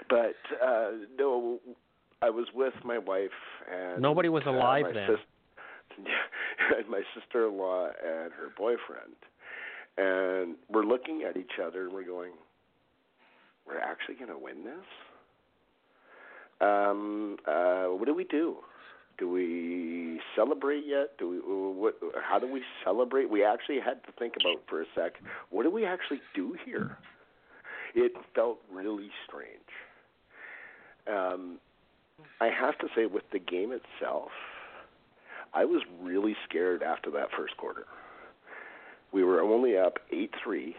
But uh, no, I was with my wife and Nobody was uh, alive my then. sis- and my sister-in-law and her boyfriend, and we're looking at each other and we're going, "We're actually going to win this." Um, uh, what do we do? Do we celebrate yet? Do we? What? How do we celebrate? We actually had to think about for a sec. What do we actually do here? It felt really strange. Um, I have to say, with the game itself, I was really scared after that first quarter. We were only up 8 3.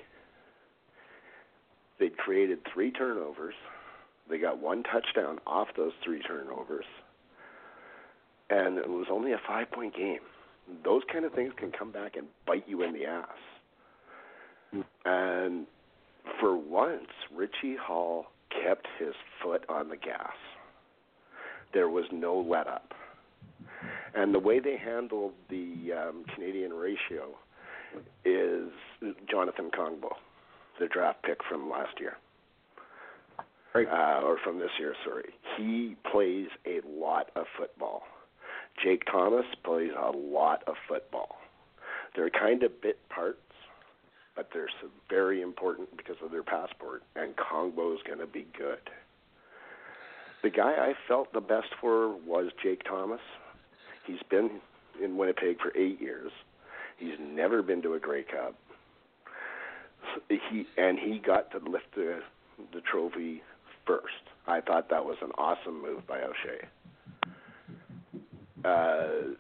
They'd created three turnovers. They got one touchdown off those three turnovers. And it was only a five point game. Those kind of things can come back and bite you in the ass. And for once, Richie Hall kept his foot on the gas. There was no let up. And the way they handled the um, Canadian ratio is Jonathan Kongbo, the draft pick from last year. Right. Uh, or from this year, sorry. He plays a lot of football. Jake Thomas plays a lot of football. They're kind of bit parts, but they're very important because of their passport, and Kongbo is going to be good. The guy I felt the best for was Jake Thomas. He's been in Winnipeg for eight years. He's never been to a Grey Cup. He and he got to lift the the trophy first. I thought that was an awesome move by O'Shea. Uh,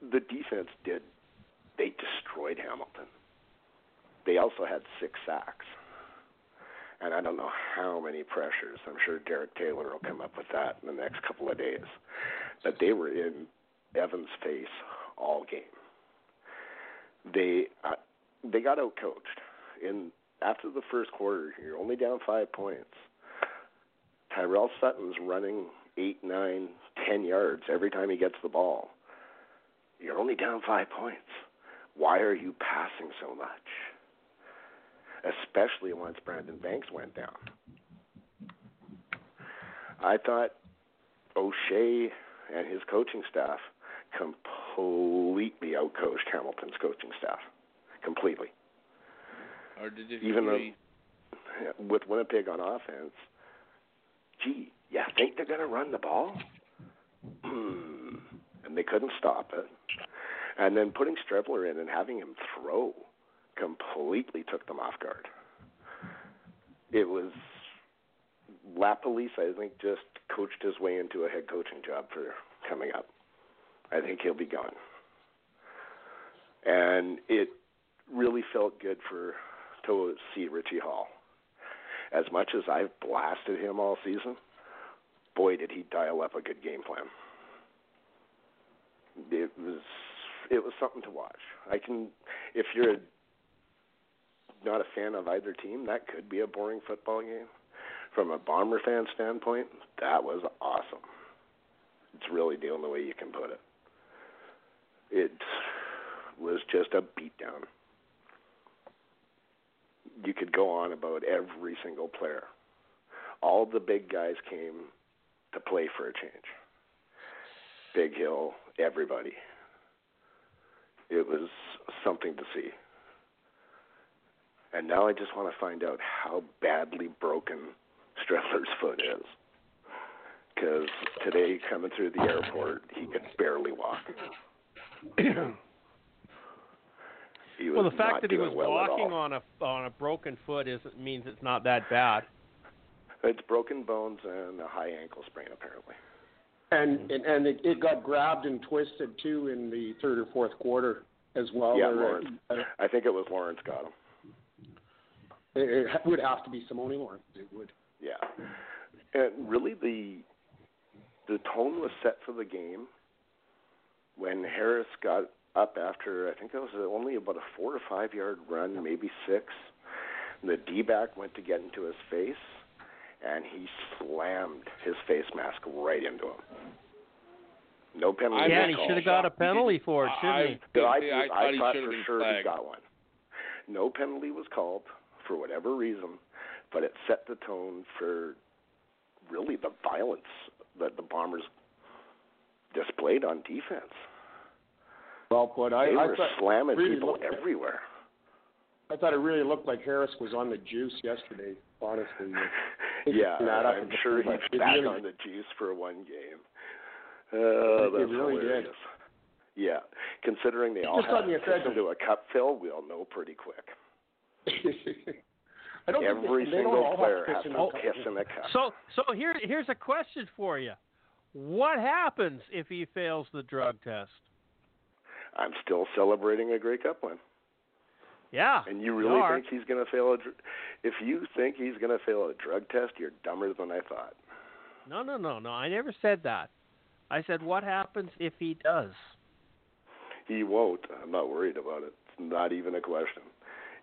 the defense did. They destroyed Hamilton. They also had six sacks. And I don't know how many pressures. I'm sure Derek Taylor will come up with that in the next couple of days. But they were in Evans' face all game. They uh, they got outcoached. In after the first quarter, you're only down five points. Tyrell Sutton's running eight, nine, ten yards every time he gets the ball. You're only down five points. Why are you passing so much? Especially once Brandon Banks went down. I thought O'Shea and his coaching staff completely outcoached Hamilton's coaching staff. Completely. Or did you Even though with Winnipeg on offense, gee, you think they're going to run the ball? Hmm. and they couldn't stop it. And then putting Streveler in and having him throw completely took them off guard. It was LaPolice, I think, just coached his way into a head coaching job for coming up. I think he'll be gone. And it really felt good for to see Richie Hall. As much as I've blasted him all season, boy did he dial up a good game plan. It was it was something to watch. I can if you're not a fan of either team, that could be a boring football game. From a Bomber fan standpoint, that was awesome. It's really the only way you can put it. It was just a beatdown. You could go on about every single player. All the big guys came to play for a change. Bighill, everybody. It was something to see. And now I just want to find out how badly broken Streveler's foot is. Because today, coming through the airport, he could barely walk. Well, the fact that he was well walking on a on a broken foot is means it's not that bad. It's broken bones and a high ankle sprain, apparently. And and, and it, it got grabbed and twisted too in the third or fourth quarter as well. Yeah, Or, Lawrence. uh, I think it was Lawrence got him. it, it would have to be Simoni Lawrence. It would. Yeah, and really the the tone was set for the game when Harris got up after I think it was only about a four or five yard run, maybe six. The D back went to get into his face, and he slammed his face mask right into him. No penalty. Yeah, he should have got a penalty for it, shouldn't I, he? But I, I, I, I, thought he thought should have for been sure he got one. No penalty was called for whatever reason, but it set the tone for really the violence that the Bombers displayed on defense. Well put. I, they I were slamming really people looked- everywhere. I thought it really looked like Harris was on the juice yesterday. Honestly, yeah, Picking I'm and sure it he's back really- on the juice for one game. It oh, that's really did. hilarious. Yeah, considering they all Just had on the to piss into a cup fill, we'll know pretty quick. I don't think Every they, they don't all have player to has in to a cup. piss in a cup. So so here here's a question for you. What happens if he fails the drug test? I'm still celebrating a Grey Cup win. Yeah. And you really are. think he's going to fail a? dr- If you think he's going to fail a drug test, you're dumber than I thought. No, no, no, no. I never said that. I said what happens if he does? He won't. I'm not worried about it. It's not even a question.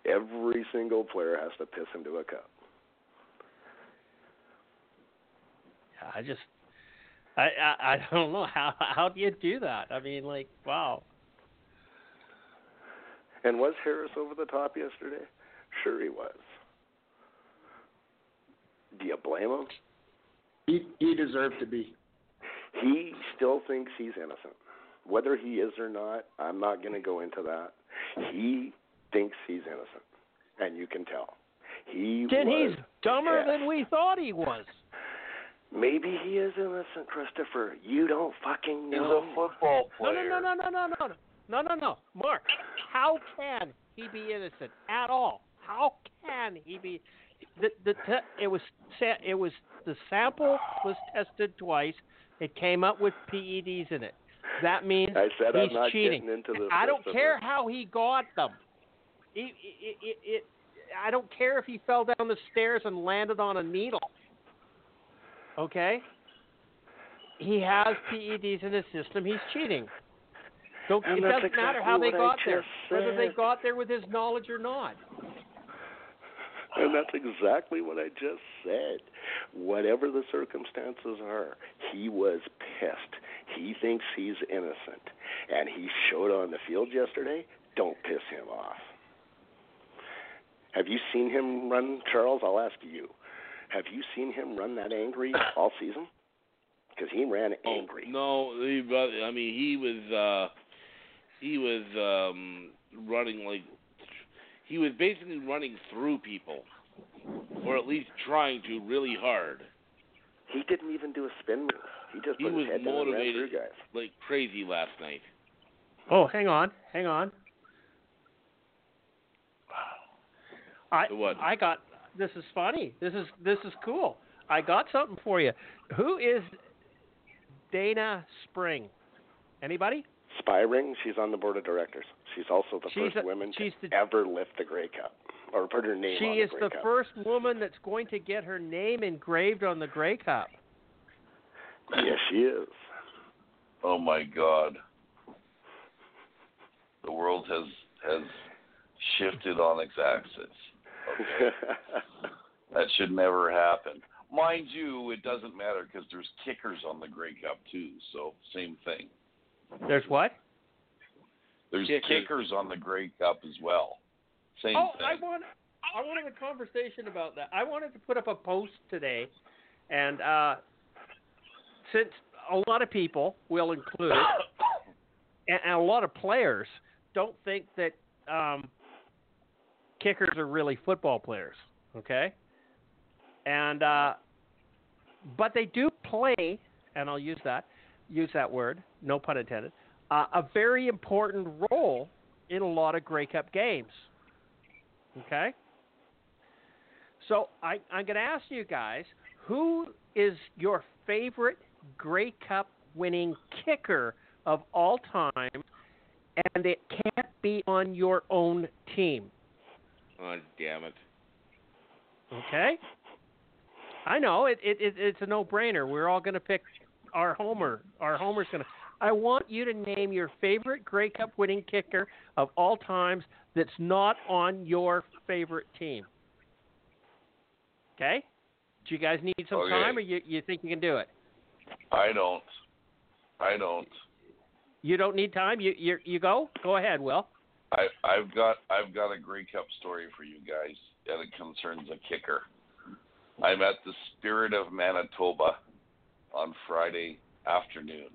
Every single player has to piss into a cup. Yeah, I just I, I I don't know how how do you do that? I mean, like, wow. And was Harris over the top yesterday? Sure he was. Do you blame him? He he deserved to be. He still thinks he's innocent. Whether he is or not, I'm not going to go into that. He thinks he's innocent, and you can tell. He Then he's dumber pissed. than we thought he was. Maybe he is innocent, Christopher. You don't fucking know. He's a football No, player. no, no, no, no, no, no, no, no, no, no. Mark, how can he be innocent at all? How can he be? The the te- it was sa- it was the sample was tested twice. It came up with PEDs in it. That means I said he's I'm not cheating. getting into this. I don't care how he got them. It, it, it, it, I don't care if he fell down the stairs and landed on a needle. Okay? He has PEDs in his system. He's cheating. Don't, And it doesn't matter how they got there, just whether they got there with his knowledge or not. And that's exactly what I just said. Whatever the circumstances are, he was pissed. He thinks he's innocent. And he showed on the field yesterday. Don't piss him off. Have you seen him run, Charles? I'll ask you. Have you seen him run that angry all season? Because he ran angry. No, he, I mean he was uh he was um running like he was basically running through people, or at least trying to really hard, He didn't even do a spin move. He just He put was his head down and ran motivated. through guys. like crazy last night. Oh, hang on, hang on. I what? I got this is funny. This is this is cool. I got something for you. Who is Dayna Spiring? Anybody? Spiring, she's on the board of directors. She's also the She's first a- woman she's to the- ever lift the Grey Cup or put her name She on is the the Grey Cup. first woman that's going to get her name engraved on the Grey Cup. Yes, she is. Oh my God. The world has has shifted on its axis. Okay. that should never happen. Mind you, it doesn't matter because there's kickers on the Grey Cup too. So same thing. There's what? There's Kickers. kickers on the Grey Cup as well. Same Oh, thing. I want I wanted a conversation about that. I wanted to put up a post today, and uh, since a lot of people will include and, and a lot of players don't think that um, kickers are really football players. Okay, and uh, but they do play, and I'll use that use that word, no pun intended, uh, a very important role in a lot of Grey Cup games. Okay? So I, I'm going to ask you guys who is your favorite Grey Cup winning kicker of all time, and it can't be on your own team. Oh damn it! Okay? I know it, it, it it's a no-brainer. We're all going to pick our homer. Our homer's going to. I want you to name your favorite Grey Cup winning kicker of all times that's not on your favorite team. Okay? Do you guys need some Okay. time, or you you think you can do it? I don't. I don't. You don't need time. You you you go. Go ahead, Will. I, I've got I've got a Grey Cup story for you guys, and it concerns a kicker. I'm at the Spirit of Manitoba on Friday afternoon,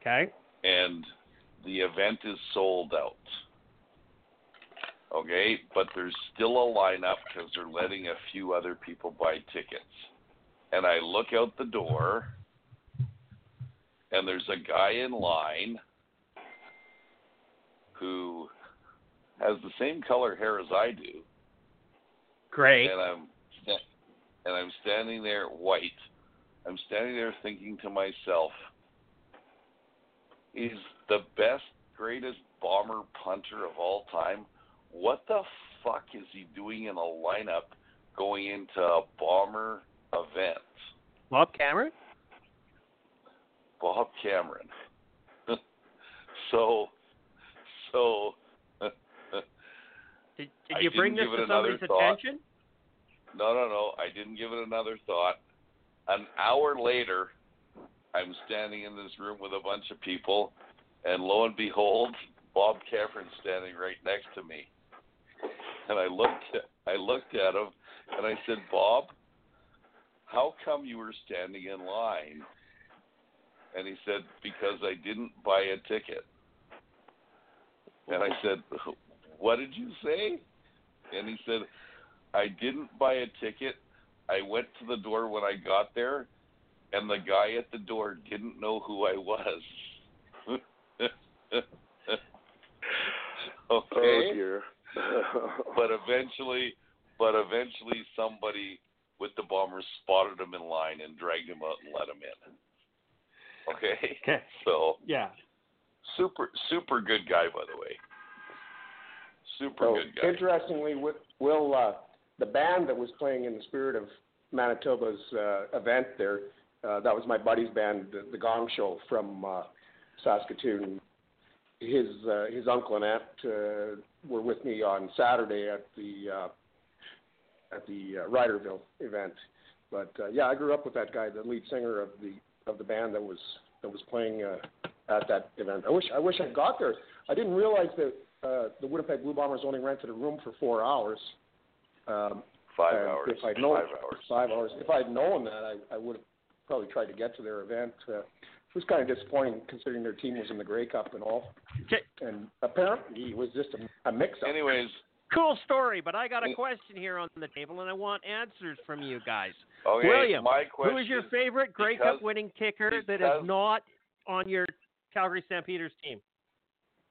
Okay. and the event is sold out. Okay, but there's still a lineup because they're letting a few other people buy tickets. And I look out the door, and there's a guy in line who has the same color hair as I do, Great. and I'm and I'm standing there white. I'm standing there thinking to myself, he's the best, greatest bomber punter of all time. What the fuck is he doing in a lineup going into a bomber event? Bob Cameron? Bob Cameron. so, so Did, did you bring this to it another somebody's thought. attention? No, no, no. I didn't give it another thought. An hour later, I'm standing in this room with a bunch of people, and lo and behold, Bob Cameron's standing right next to me. And I looked, I looked at him, and I said, "Bob, how come you were standing in line?" And he said, "Because I didn't buy a ticket." And I said, "What did you say?" And he said, I didn't buy a ticket. I went to the door when I got there, and the guy at the door didn't know who I was. okay, Oh dear. but eventually, but eventually, somebody with the bombers spotted him in line and dragged him out and let him in. Okay, Okay. so Yeah. super, super good guy, by the way. Super So, good guy. interestingly, Wi- Will, uh, the band that was playing in the spirit of Manitoba's uh, event there, uh, that was my buddy's band, the, the Gong Show from uh, Saskatoon. His uh, his uncle and aunt uh, were with me on Saturday at the uh, at the uh, Riderville event. But uh, yeah, I grew up with that guy, the lead singer of the of the band that was that was playing uh, at that event. I wish I wish I got there. I didn't realize that uh, the Winnipeg Blue Bombers only rented a room for four hours. Um, Five and hours. If I'd known Five hours. Five hours. If I'd known that, I, I would have probably tried to get to their event. Uh, it was kind of disappointing considering their team was in the Grey Cup and all. Okay. And apparently it was just a, a mix-up. Anyways, Cool story, but I got a question here on the table, and I want answers from you guys. okay. William, my question. Who is your favorite Grey because- Cup winning kicker that because- is not on your Calgary Stampeders team?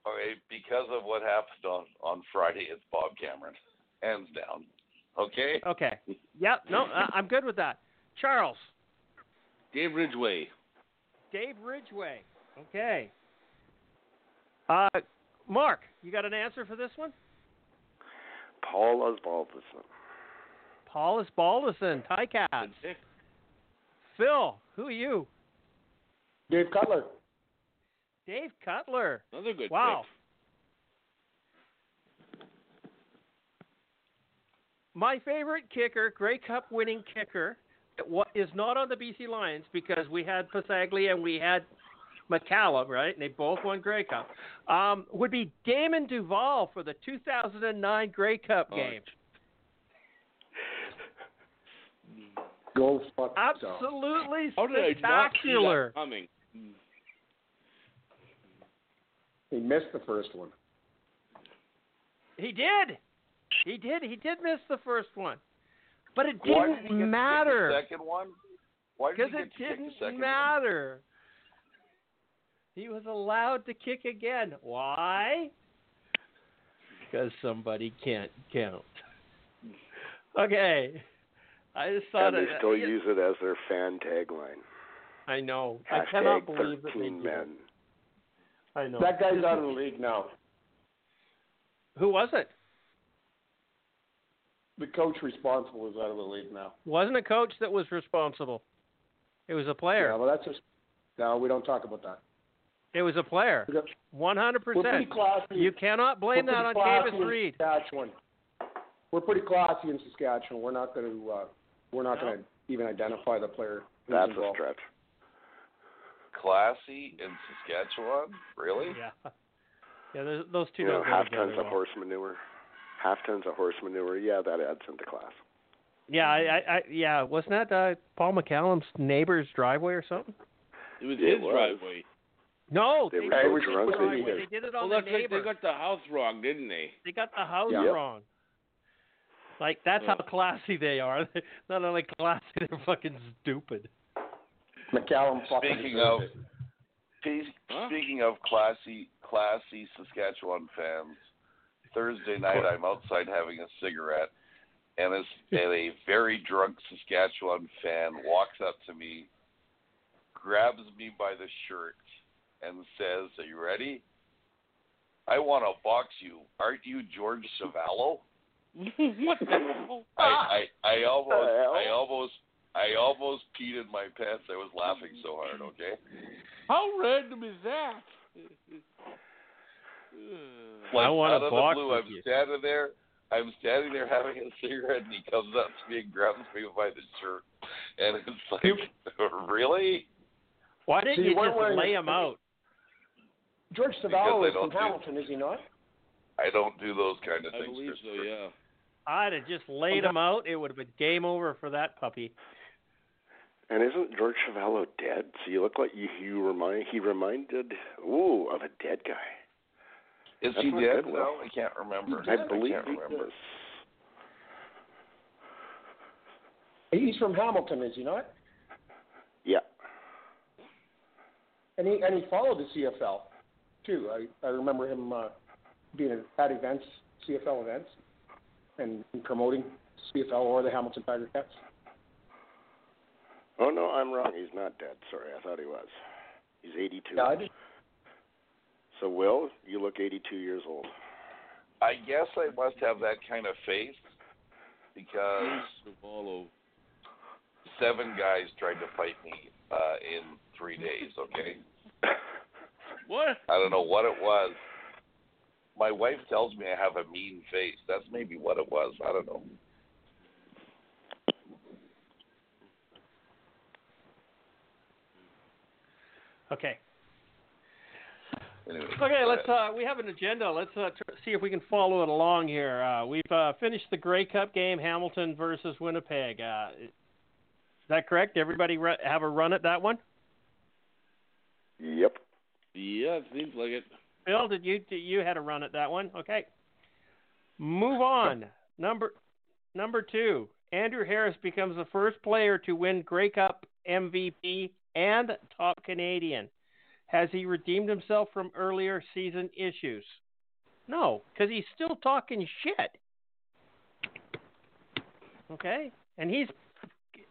Okay, because of what happened on on Friday, it's Bob Cameron, hands down. Okay. Okay. Yep. No, I- I'm good with that. Charles, Dave Ridgway. Dave Ridgway. Okay. Uh, Mark, you got an answer for this one? Paul Osbaldiston. Paul Osbaldiston, Ticats. Phil, who are you? Dave Cutler. Dave Cutler. Another good Wow. My favorite kicker, Grey Cup winning kicker, what is not on the BC Lions because we had Passaglia and we had McCallum, right? And they both won Grey Cup. Um, would be Damon Duval for the 2009 Grey Cup Oh, game. Go fuck. Absolutely pick. How did I not see spectacular. that coming? He missed the first one. He did. He did. He did miss the first one, but it Why didn't did he get to kick matter. the second one? Why did Because he get it to kick the didn't second matter. He was allowed to kick again. Why? Because somebody can't count. Okay. I just thought And they it, still use it as their fan tagline. I know. I Hashtag cannot believe that they 13 do. men. I know. That guy's out of the league now. Who was it? The coach responsible is out of the league now. Wasn't a coach that was responsible. It was a player. Yeah, well, that's just. No, we don't talk about that. It was a player. One hundred percent. You cannot blame We're that on pretty classy Davis in Reed. Saskatchewan. We're pretty classy in Saskatchewan. We're not going to. Uh, we're not No. going to even identify the player. who's That's a stretch. Classy in Saskatchewan? Really? Yeah. Yeah, those, those two You know, don't go half together tons of well. horse manure. Half tons of horse manure. Yeah, that adds into class. Yeah, I, I, I yeah, wasn't that uh, Paul McCallum's neighbor's driveway or something? It was It his was. driveway. No, They they, were did so it drunk they wrong way. needed- They did it Well, on the that's right. neighbor. They got the house wrong, didn't they? They got the house Yeah. wrong. Like that's how classy they are. Not only classy, they're fucking stupid. McCallum fucking Speaking deserved of Huh? Speaking of classy, classy Saskatchewan fans, Thursday night I'm outside having a cigarette, and, a, and a very drunk Saskatchewan fan walks up to me, grabs me by the shirt, and says, "Are you ready? I want to box you. Aren't you George Chuvalo?" what the hell? I, I, I almost, The hell? I almost, I almost peed in my pants. I was laughing so hard. Okay. How random is that? Like I wanna out of box the blue, with I'm you. standing there. I'm standing there having a cigarette, and he comes up to me and grabs me by the shirt, and it's like, really? Why didn't See, you you just wearing lay him out? George Because is from don't do- Hamilton, is he not? I don't do those kind of I things. believe so, Christopher. yeah. I'd have just laid him out. It would have been game over for that puppy. And isn't George Chuvalo dead? So you look like you, you remind he reminded ooh of a dead guy. Is That's he dead? good, Well, I can't remember. I believe can't he remember. is. He's from Hamilton, is he not? Yeah. And he and he followed the CFL too. I I remember him uh, being at events, CFL events, and, and promoting CFL or the Hamilton Tiger Cats. Oh no, I'm wrong. He's not dead. Sorry, I thought he was. He's 82. Yeah, I did. So Will, you look 82 years old. I guess I must have that kind of face because Follow. seven guys tried to fight me uh, in three days. Okay. What? I don't know what it was. My wife tells me I have a mean face. That's maybe what it was. I don't know. Okay. Anyway, Okay, let's. Uh, we have an agenda. Let's uh, tr- see if we can follow it along here. Uh, we've uh, finished the Grey Cup game, Hamilton versus Winnipeg. Uh, is that correct? Everybody ru- have a run at that one? Yep. Yeah, it seems like it. Bill, did you did you had a run at that one? Okay. Move on. Number number two. Andrew Harris becomes the first player to win Grey Cup MVP and top Canadian. Has he redeemed himself from earlier season issues? No, because he's still talking shit. Okay, and he's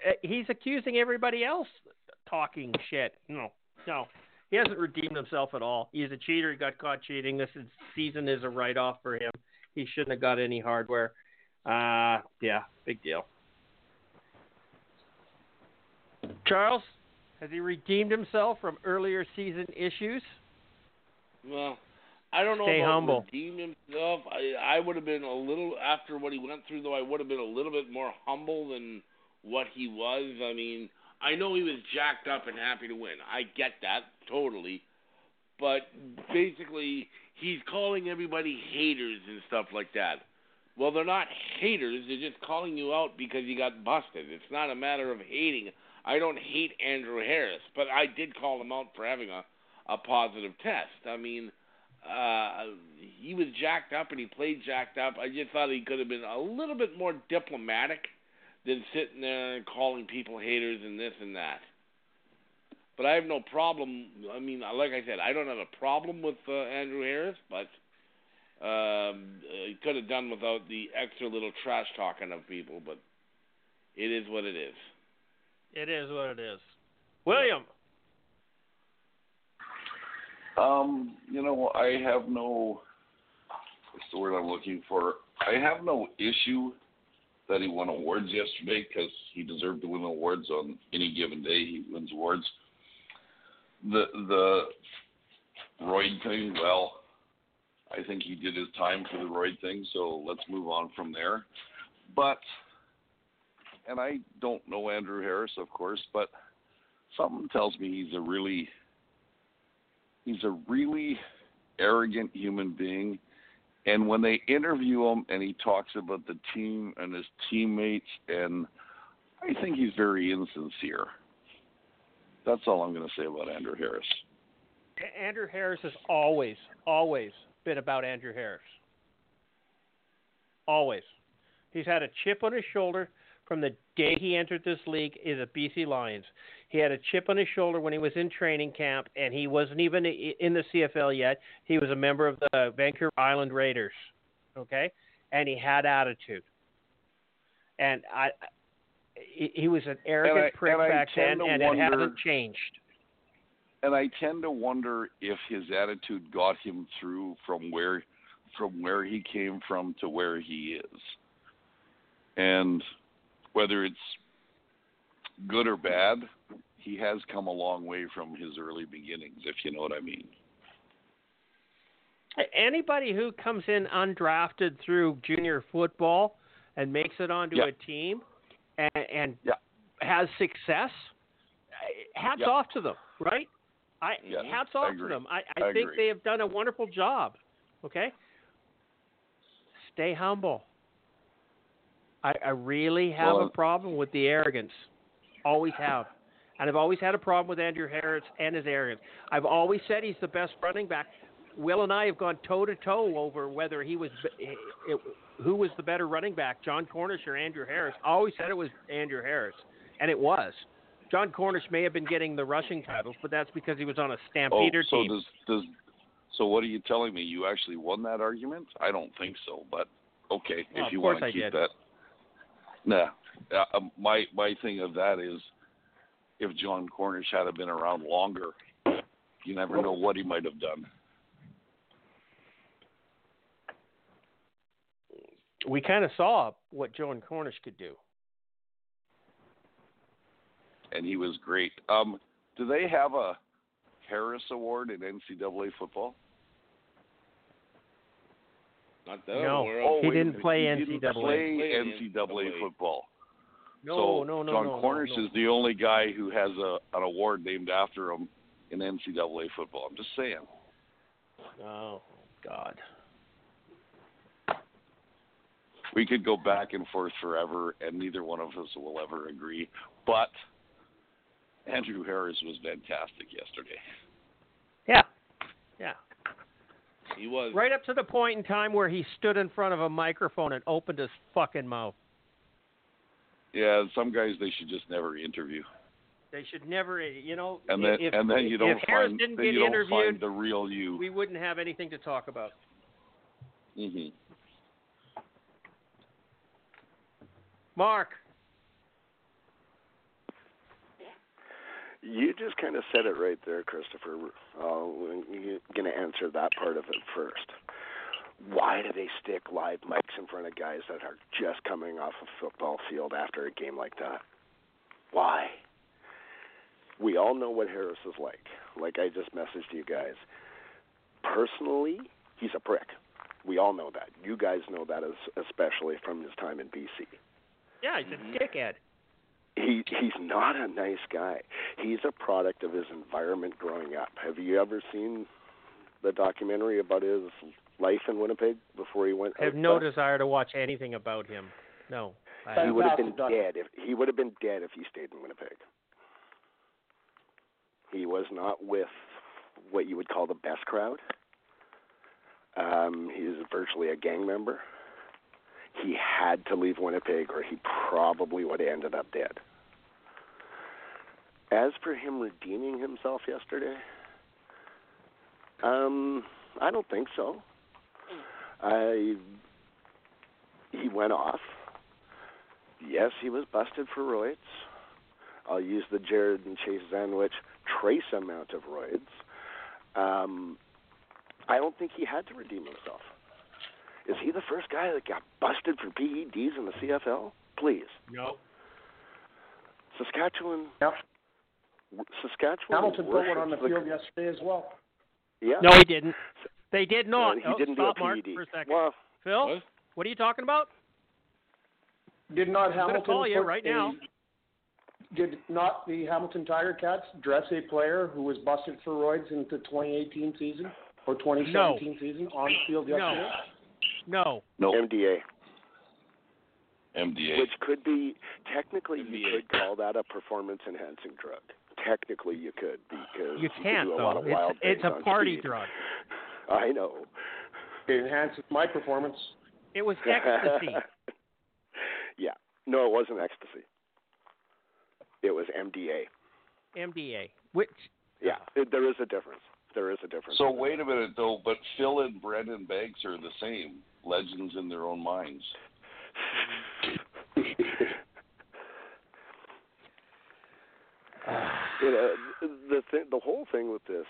uh, he's accusing everybody else talking shit. No, no, he hasn't redeemed himself at all. He's a cheater. He got caught cheating. This is, season is a write off for him. He shouldn't have got any hardware. Uh, yeah, big deal. Charles, has he redeemed himself from earlier season issues? Well, I don't know Stay about humble. redeem himself. I I would have been a little after what he went through, though. I would have been a little bit more humble than what he was. I mean, I know he was jacked up and happy to win. I get that totally, but basically, he's calling everybody haters and stuff like that. Well, they're not haters. They're just calling you out because you got busted. It's not a matter of hating. I don't hate Andrew Harris, but I did call him out for having a a positive test. I mean, uh, he was jacked up and he played jacked up. I just thought he could have been a little bit more diplomatic than sitting there and calling people haters and this and that. But I have no problem. I mean, like I said, I don't have a problem with uh, Andrew Harris, but um, he could have done without the extra little trash talking of people. But it is what it is. It is what it is. William, Um, you know, I have no. What's the word I'm looking for? I have no issue that he won awards yesterday because he deserved to win awards on any given day. He wins awards. The the Royd thing, well, I think he did his time for the Royd thing, so let's move on from there. But, and I don't know Andrew Harris, of course, but something tells me he's a really he's a really arrogant human being. And when they interview him and he talks about the team and his teammates, and I think he's very insincere. That's all I'm going to say about Andrew Harris. Andrew Harris has always, always been about Andrew Harris. Always. He's had a chip on his shoulder from the day he entered this league is the BC Lions. He had a chip on his shoulder when he was in training camp, and he wasn't even in the CFL yet. He was a member of the Vancouver Island Raiders. Okay, and he had attitude. And I, he, was an arrogant I- prick and back then, and it hasn't changed. and I tend to wonder if his attitude got him through from where from where he came from to where he is. And whether it's good or bad, he has come a long way from his early beginnings, if you know what I mean. Anybody who comes in undrafted through junior football and makes it onto Yeah. a team and, and Yeah. has success, hats Yeah. off to them, right? I hats I off to them. I, I I think agree. they have done a wonderful job. Okay, stay humble. I, I really have Well, a problem with the arrogance. Always have. And I've always had a problem with Andrew Harris and his arrogance. I've always said he's the best running back. Will and I have gone toe to toe over whether he was it, who was the better running back, Jon Cornish or Andrew Harris. I always said it was Andrew Harris, and it was. Jon Cornish may have been getting the rushing titles, but that's because he was on a Oh, Stampeder so team. does does so what are you telling me? You actually won that argument? I don't think so, but okay, Well, if you of course want to I keep did. that. Nah, uh, um, my my thing of that is, if Jon Cornish had have been around longer, you never know what he might have done. we kind of saw what Jon Cornish could do. and he was great. Um, do they have a Harris Award in NCAA football? Not that No. I'm aware of. Oh, He didn't minute. play he NCAA. Didn't play Play NCAA NCAA. football. No, so no, no, Jon no, Cornish no, no. is the only guy who has a an award named after him in NCAA football. I'm just saying. Oh God. We could go back and forth forever, and neither one of us will ever agree. But Andrew Harris was fantastic yesterday. Yeah. Yeah. He was. Right up to the point in time where he stood in front of a microphone and opened his fucking mouth. Yeah, some guys they should just never interview, They should never, you know, and then if, and then you don't find then you don't find the real you. we wouldn't have anything to talk about. hmm Mark, You just kind of said it right there, Christopher. Uh, you're going to answer that part of it first. Why do they stick live mics in front of guys that are just coming off a football field after a game like that? Why? We all know what Harris is like. Like I just messaged you guys. Personally, he's a prick. We all know that. You guys know that as, especially from his time in BC yeah, he's a dickhead. He he's not a nice guy. He's a product of his environment growing up. Have you ever seen the documentary about his life in Winnipeg before he went? I have no west? desire to watch anything about him. No. I, He would have been dead if he would have been dead if he stayed in Winnipeg. He was not with what you would call the best crowd. Um, he was virtually a gang member. He had to leave Winnipeg, or he probably would have ended up dead. As for him redeeming himself yesterday, um, I don't think so. I he went off. Yes, he was busted for roids. I'll use the Jared and Chase sandwich trace amount of roids. Um, I don't think he had to redeem himself. Is he the first guy that got busted for PEDs in the CFL? Please, no. Saskatchewan. Yep. Saskatchewan. Hamilton put one on the the- field yesterday as well. Yeah. No, he didn't. They did not. Uh, he oh, didn't stop, do a Mark, PED. for a second. Well, Phil, What? what are you talking about? Did not I'm gonna Hamilton call you right a- now. Did not the Hamilton Tiger Cats dress a player who was busted for roids in the 2018 season or 2017 season on the field yesterday? No. No, No. MDA, MDA. which could be technically you could call that a performance enhancing drug. technically you could because You can't do a though. lot of wild It's it's a party speed. drug. I know. It enhances my performance. It was ecstasy. yeah. No, it wasn't ecstasy. It was MDA. MDA. Which Yeah, it, there is a difference. There is a difference. So wait a minute though, but Phil and Brandon Banks are the same legends in their own minds. you know, the th- the whole thing with this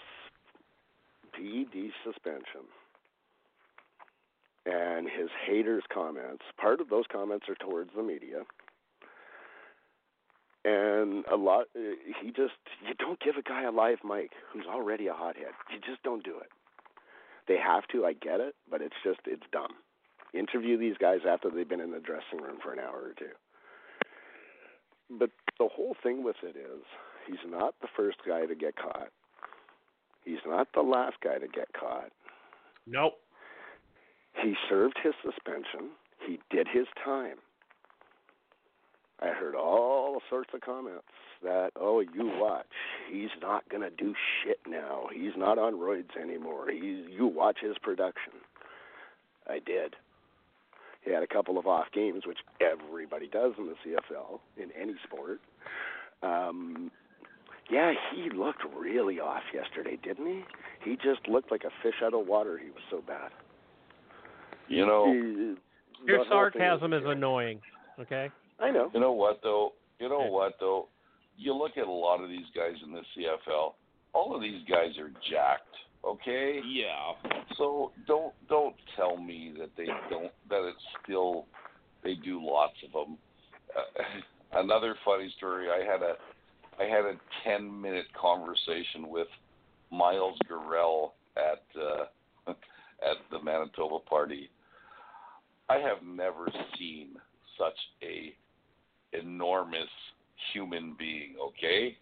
PED suspension and his haters' comments. Part of those comments are towards the media, and a lot. He just you don't give a guy a live mic who's already a hothead. You just don't do it. They have to. I get it, but it's just it's dumb. Interview these guys after they've been in the dressing room for an hour or two. But the whole thing with it is he's not the first guy to get caught. He's not the last guy to get caught. nope. He served his suspension. He did his time. I heard all sorts of comments that, oh, you watch, he's not gonna do shit now. He's not on roids anymore. He's you watch his production. I did. He had a couple of off games, which everybody does in the CFL in any sport. Um, yeah, he looked really off yesterday, didn't he? He just looked like a fish out of water. He was so bad. You know, He- Your the whole thing sarcasm was- is annoying. Okay. I know. you know what though? You know Okay. what though? You look at a lot of these guys in the CFL. All of these guys are jacked. Okay. Yeah. So don't don't tell me that they don't that it's still they do lots of them. Uh, another funny story. I had a I had a ten minute conversation with Miles Gorrell at uh, at the Manitoba party. I have never seen such a enormous human being. Okay,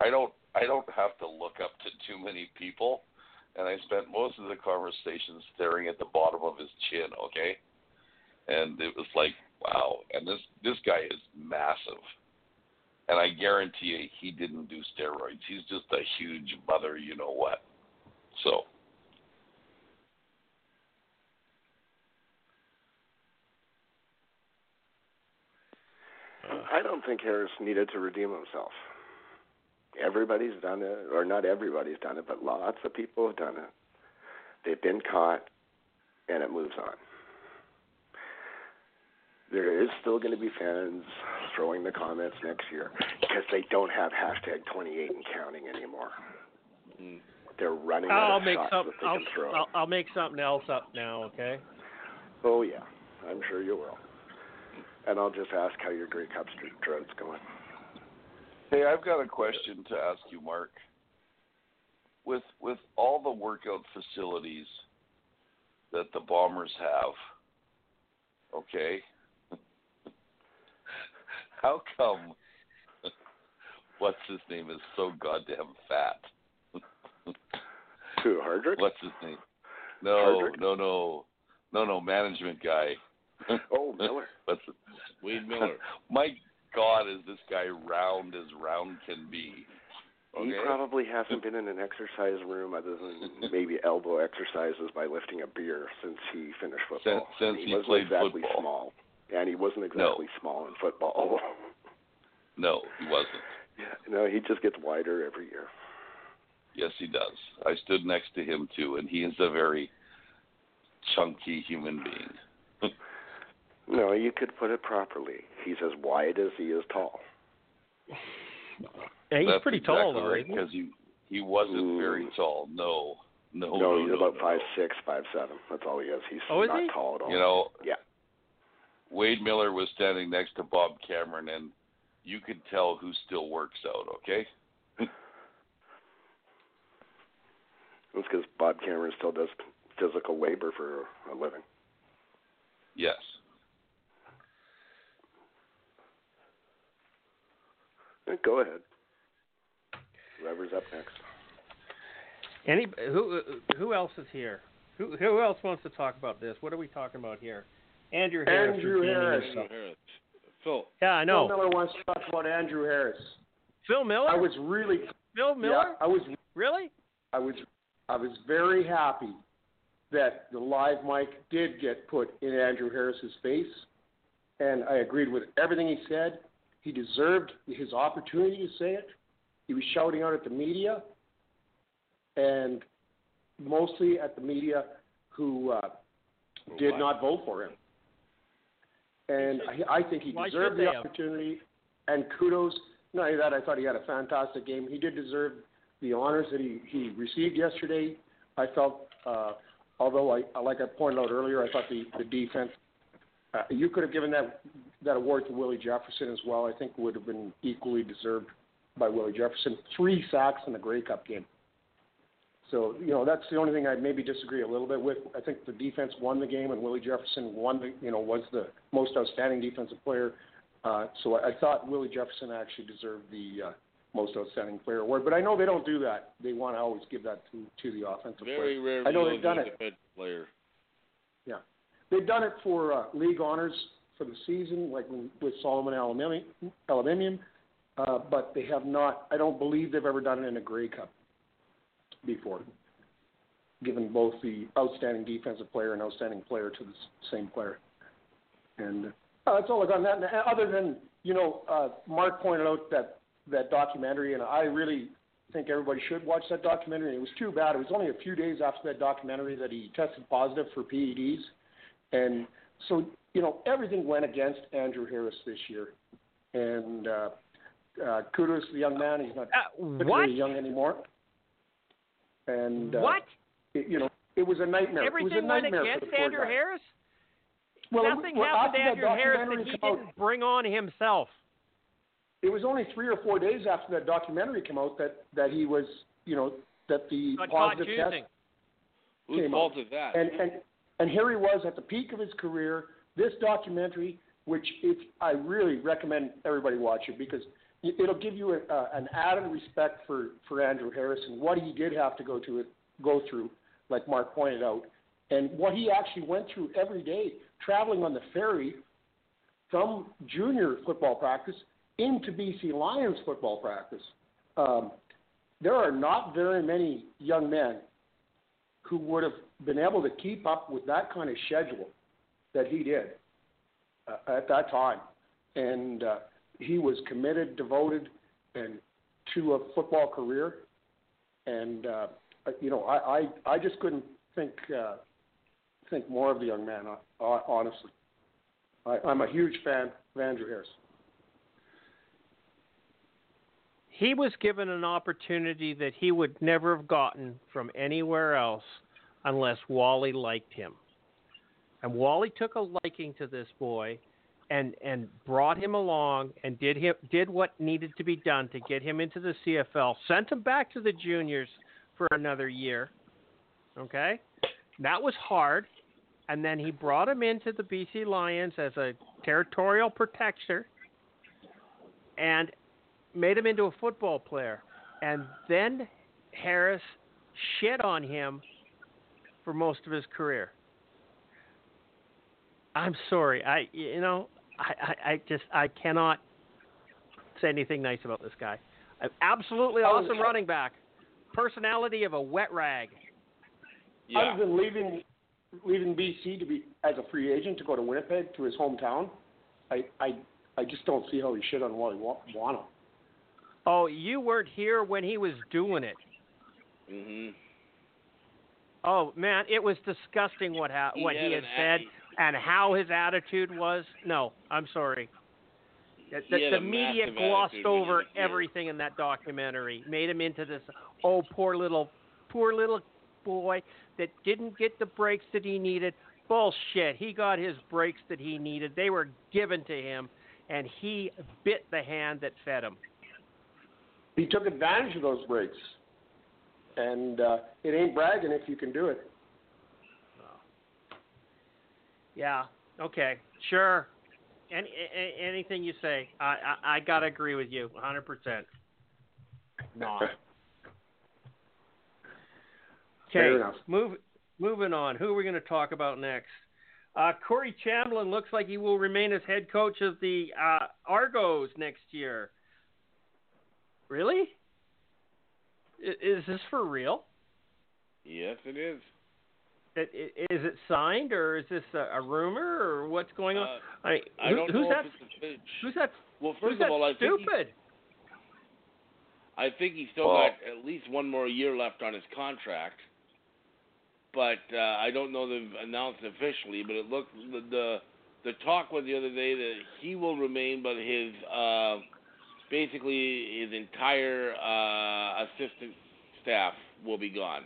I don't I don't have to look up to too many people and I spent most of the conversation staring at the bottom of his chin, okay? And it was like, wow. And this this guy is massive. And I guarantee you he didn't do steroids. He's just a huge mother, you know what. So I don't think Harris needed to redeem himself. Everybody's done it, or not everybody's done it, but lots of people have done it. They've been caught, and it moves on. There is still going to be fans throwing the comments next year because they don't have hashtag 28 and counting anymore. Mm. They're running I'll out of make shots some. that they I'll, can throw. I'll I'll make something else up now. Okay. Oh yeah, I'm sure you will. And I'll just ask how your Grey Cup Street drought's going. Hey, I've got a question to ask you, Mark. With with all the workout facilities that the Bombers have, okay, how come what's his name is so goddamn fat? Who, Hardrick? What's his name? No, Hardrick? no, no, no, no, management guy. Oh, Miller. What's it? Wade Miller. My God, is this guy round as round can be? Okay. He probably hasn't been in an exercise room other than maybe elbow exercises by lifting a beer since he finished football. Since- since And he wasn't played exactly football. small, and he wasn't exactly small in football. No, he wasn't. yeah, no, he just gets wider every year. Yes, he does. I stood next to him too, and he is a very chunky human being. No, you could put it properly. He's as wide as he is tall. Yeah, he's That's pretty exactly tall though, right, isn't he? because he he wasn't Ooh. very tall. No, no, no, no, he's no, about no. five six, five seven. That's all he is. He's Oh, is not he? tall at all. You know, Yeah. Wade Miller was standing next to Bob Cameron, and you could tell who still works out. Okay. That's because Bob Cameron still does physical labor for a living. Yes. Go ahead. Whoever's up next. Any who who else is here? Who who else wants to talk about this? What are we talking about here? Andrew Harris. Andrew Harris. himself. Harris. Phil. Yeah, I know. Phil. Miller wants to talk about Andrew Harris. Phil Miller. I was really Phil Miller. yeah, I was Really? I was I was very happy that the live mic did get put in Andrew Harris's face, and I agreed with everything he said. He deserved his opportunity to say it. He was shouting out at the media, and mostly at the media who uh, did not vote for him. And I, I think he deserved the have? opportunity. And kudos. Not only that, I thought he had a fantastic game. He did deserve the honors that he, he received yesterday. I felt, uh, although I, like I pointed out earlier, I thought the, the defense. Uh, you could have given that that award to Willie Jefferson as well. I think would have been equally deserved by Willie Jefferson. Three sacks in the Grey Cup game. So you know that's the only thing I maybe disagree a little bit with. I think the defense won the game, and Willie Jefferson won the you know was the most outstanding defensive player. Uh, so I, I thought Willie Jefferson actually deserved the uh, most outstanding player award. But I know they don't do that. They want to always give that to to the offensive player. Very player. rarely. I know they've done it. defensive Player. They've done it for uh, league honors for the season, like with Solomon Elimimian uh, but they have not. I don't believe they've ever done it in a Grey Cup before, given both the outstanding defensive player and outstanding player to the same player. And uh, that's all I got on that. And other than you know, uh, Mark pointed out that that documentary, and I really think everybody should watch that documentary. It was too bad. It was only a few days after that documentary that he tested positive for PEDs, and so you know everything went against Andrew Harris this year. And uh, uh, kudos to the young man. He's not Uh, what? particularly young anymore. And uh, what? it- you know, it was a nightmare. it was Everything a went nightmare for against Andrew guy. Harris. Well, it- Nothing well, happened to after that Andrew Harris that he out- didn't bring on himself. It was only three or four days after that documentary came out that that he was, you know, that the Got caught positive choosing. test Whose Came fault out. is that? and and and here he was at the peak of his career. This documentary, which if I really recommend everybody watch it because it- it'll give you a, uh, an added respect for for Andrew Harris and what he did have to go to go through, like Mark pointed out, and what he actually went through every day traveling on the ferry from junior football practice into BC Lions football practice. Um, there are not very many young men who would have been able to keep up with that kind of schedule that he did uh, at that time. And uh, he was committed, devoted, and to a football career. And uh, you know, I, I I just couldn't think uh, think more of the young man. uh, Honestly, I, I'm a huge fan of Andrew Harris. He was given an opportunity that he would never have gotten from anywhere else unless Wally liked him. And Wally took a liking to this boy and and brought him along and did him did what needed to be done to get him into the CFL. Sent him back to the juniors for another year. Okay? That was hard. And then he brought him into the BC Lions as a territorial protector and made him into a football player. And then Harris shit on him for most of his career. I'm sorry. I you know, I, I, I just I cannot say anything nice about this guy. An absolutely Oh, awesome running back. Personality of a wet rag. yeah. Other than leaving leaving BC to be as a free agent to go to Winnipeg to his hometown, I I I just don't see how he shit on Wally Wa- Buono. Oh, you weren't here when he was doing it. Mhm. Oh man, it was disgusting what ha- what he had an said atti- and how his attitude was. No, I'm sorry. The, the, the media glossed attitude when he over everything in that documentary, made him into this oh poor little poor little boy that didn't get the breaks that he needed. Bullshit. He got his breaks that he needed. They were given to him, and he bit the hand that fed him. He took advantage of those breaks, and uh, it ain't bragging if you can do it. Yeah. Okay. Sure. Any, a- anything you say, I, I I gotta agree with you, 100. percent No. Okay. Move moving on. Who are we going to talk about next? Uh, Corey Chamblin looks like he will remain as head coach of the uh, Argos next year. Really? I- Is this for real? Yes, it is. I- i- Is it signed or is this a, a rumor or what's going on? Uh, I, I who- don't who's know that? if it's official. Who's that? Well, first that of all, I think he, stupid? I think he's still Well- got at least one more year left on his contract. But uh, I don't know they've announced officially. But it looked the, the the talk was the other day that he will remain, but his uh, basically his entire uh, assistant staff will be gone.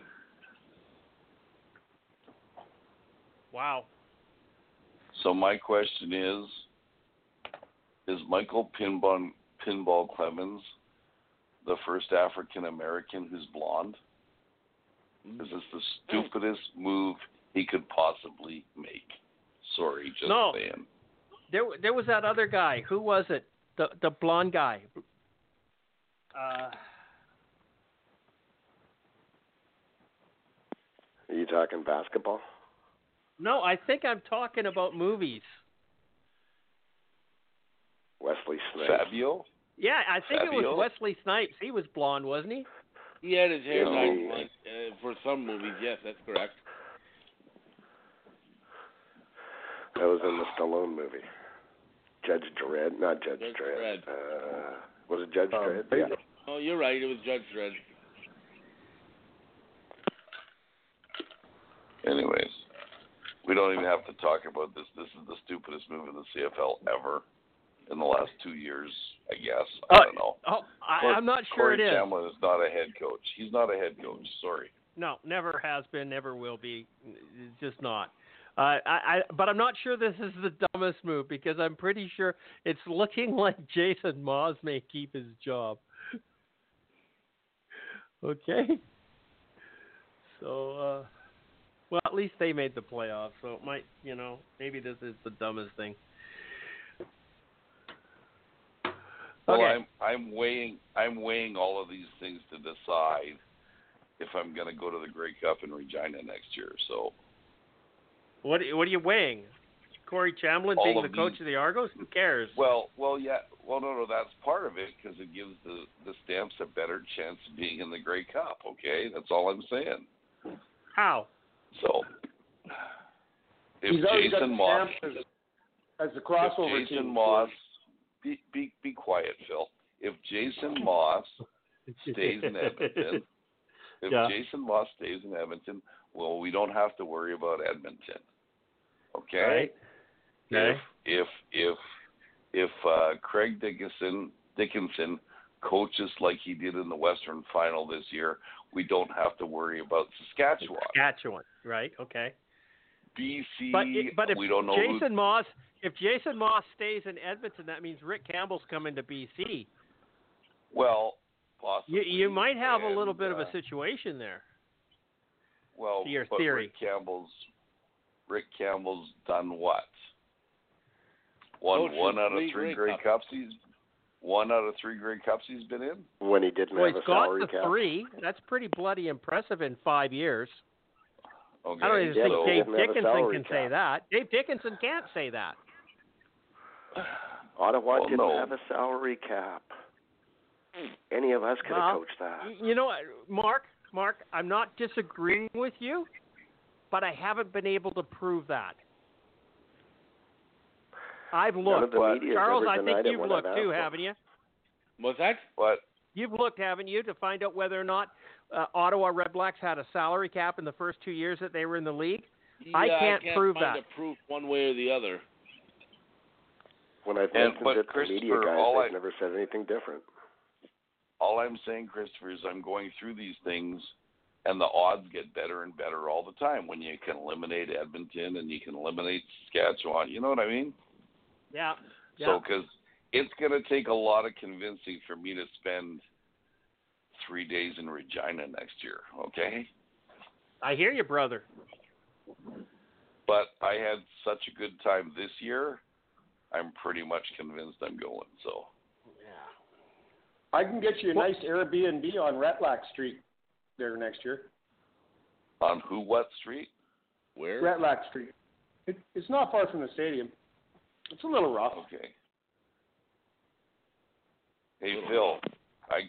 Wow. So my question is: Is Michael Pinball Pinball Clemens the first African American who's blonde? Is this the stupidest move he could possibly make? Sorry, just No. saying. There, there was that other guy. Who was it? The the blonde guy. Uh, Are you talking basketball? no, I think I'm talking about movies. Wesley Snipes. Fabio? Yeah, I think it was Wesley Snipes. He was blonde, wasn't he? He had his hair Yeah. dyed blonde, uh, for some movies. Yes, that's correct. That was in the Stallone movie. Judge Dredd, not Judge, Judge Dredd. Dredd. Uh, was it Judge Um, Dredd? Yeah. Oh, you're right. It was Judge Dredd. Anyways, we don't even have to talk about this. This is the stupidest move in the CFL ever in the last two years, I guess. I Uh, don't know. Oh, I, I'm not sure Corey it is. Chamblin is not a head coach. He's not a head coach. Sorry. No, never has been, never will be. It's just not. Uh, I, I, but I'm not sure this is the dumbest move because I'm pretty sure it's looking like Jason Maas may keep his job. okay. So, uh, well, at least they made the playoffs, so it might, you know, maybe this is the dumbest thing. Well, I'm I'm weighing I'm weighing all of these things to decide if I'm going to go to the Grey Cup in Regina next year. So What what are you weighing? Corey Chamblin All being the coach these. of the Argos? Who cares? Well, well, yeah, well, no, no, that's part of it because it gives the the Stamps a better chance of being in the Grey Cup. Okay, that's all I'm saying. How? So, if He's Jason Maas, as, as the crossover if Jason team. Maas, be be be quiet, Phil. If Jason Maas stays in Edmonton, if Yeah. Jason Maas stays in Edmonton, well, we don't have to worry about Edmonton. Okay. Right. Okay. If if if uh, Craig Dickenson Dickenson coaches like he did in the Western Final this year, we don't have to worry about Saskatchewan. Saskatchewan, right? Okay. BC, But it, but if we don't know Jason Maas, if Jason Maas stays in Edmonton, that means Rick Campbell's coming to BC. Well, possibly. You you might have a little and, bit of uh, a situation there. well, your theory. Rick Campbell's Rick Campbell's done what? One Coached one out of three three Grey Grey Cups he's one out of three Grey Cups he's been in. When he didn't Well, have he's a got salary the cap. three. That's pretty bloody impressive in five years. Okay. I don't even Yeah, think but Dave didn't have a Dickenson salary can say that. Dave Dickenson can't say that. Ottawa Well, didn't no. have a salary cap. Any of us could have coached that. You know, what, Mark, Mark, I'm not disagreeing with you, but I haven't been able to prove that. I've looked. of the media's Charles, I think you've looked too, haven't you? What's that? what? You've looked, haven't you, to find out whether or not uh, Ottawa Red Blacks had a salary cap in the first two years that they were in the league? I can't I can't prove find that. a proof one way or the other. When I've And- mentioned but it to media guys, all they've I- never said anything different. all I'm saying, Christopher, is I'm going through these things, and the odds get better and better all the time when you can eliminate Edmonton and you can eliminate Saskatchewan. You know what I mean? Yeah. Yeah. So, because it's going to take a lot of convincing for me to spend three days in Regina next year. Okay. I hear you, brother. But I had such a good time this year. I'm pretty much convinced I'm going. So. Yeah. I can get you a nice Airbnb on Retallack Street there next year. On who? What street? Where? Retallack Street. It, it's not far from the stadium. It's a little rough. Okay. Hey Phil, I